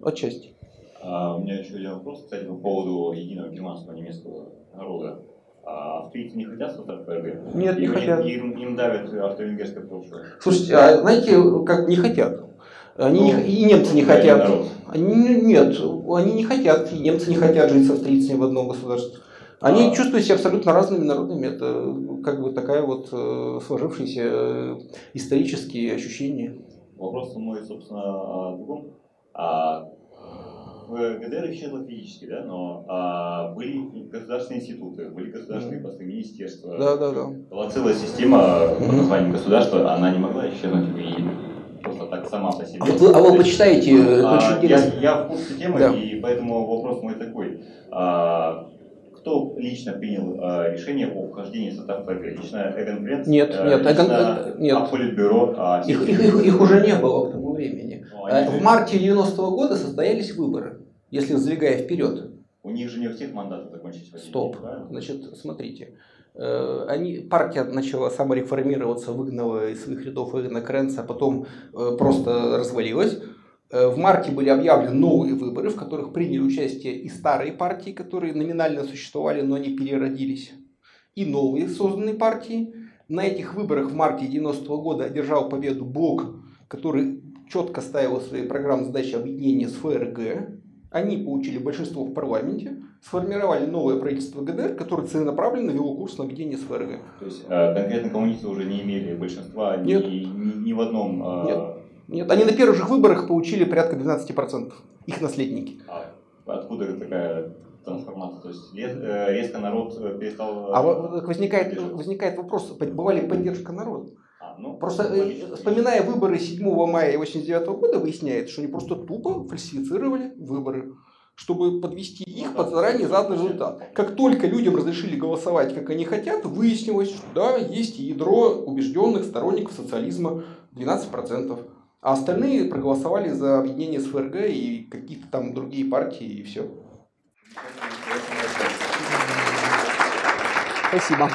Отчасти. А, у меня еще один вопрос, кстати, по поводу единого германского немецкого народа. А австрийцы не хотят создать ФРГ? Нет, не им, хотят. Им, им давят австро-венгерское прошлое. Слушайте, а знаете, как не хотят? Они не, ну, и немцы не хотят. Они, нет, они не хотят, и немцы не хотят жить с австрийцами в одном государстве. Они чувствуют себя абсолютно разными народами. Это как бы такая вот э, сложившиеся э, исторические ощущения. Вопрос мой, собственно, о другом. А, в ГДР исчезло физически, да, но а, были государственные институты, были государственные посты, министерства. Да, да, да. Была целая система под названием государства, она не могла исчезнуть и просто так сама по себе. А вы, а вы почитаете? А, я, я в курсе темы, да. и поэтому вопрос мой такой. А, кто лично принял э, решение о вхождении в состав ФРГ? Лично Эгон? Нет, э, нет, Эгон, нет. А Политбюро? А, их, их, их, их уже не было к тому времени. Ну, в марте 90-го года состоялись выборы, если сдвигая вперед. У них же не у всех мандаты закончились. Стоп. Значит, смотрите. Э, они, партия начала самореформироваться, выгнала из своих рядов Эгона Кренца, а потом э, просто развалилась. Э, в марте были объявлены новые выборы, в которых приняли участие и старые партии, которые номинально существовали, но не переродились, и новые созданные партии. На этих выборах в марте 90 -го года одержал победу Блок, который четко ставила свои программы задачи объединения с ФРГ. Они получили большинство в парламенте, сформировали новое правительство ГДР, которое целенаправленно вело курс на объединение с ФРГ. То есть э, конкретно коммунисты уже не имели большинства ни, Нет. ни, ни в одном... э, Нет. Нет, они на первых же выборах получили порядка 12%, их наследники. а откуда такая трансформация? То есть э, резко народ э, перестал... э, А во- возникает, возникает вопрос, была ли поддержка народа? А, ну, Просто логично. вспоминая выборы 7 мая 89 года, выясняется, что они просто тупо фальсифицировали выборы, чтобы подвести их под заранее заданный результат. Как только людям разрешили голосовать, как они хотят, выяснилось, что да, есть ядро убежденных сторонников социализма 12%. А остальные проголосовали за объединение с ФРГ и какие-то там другие партии, и все. Спасибо.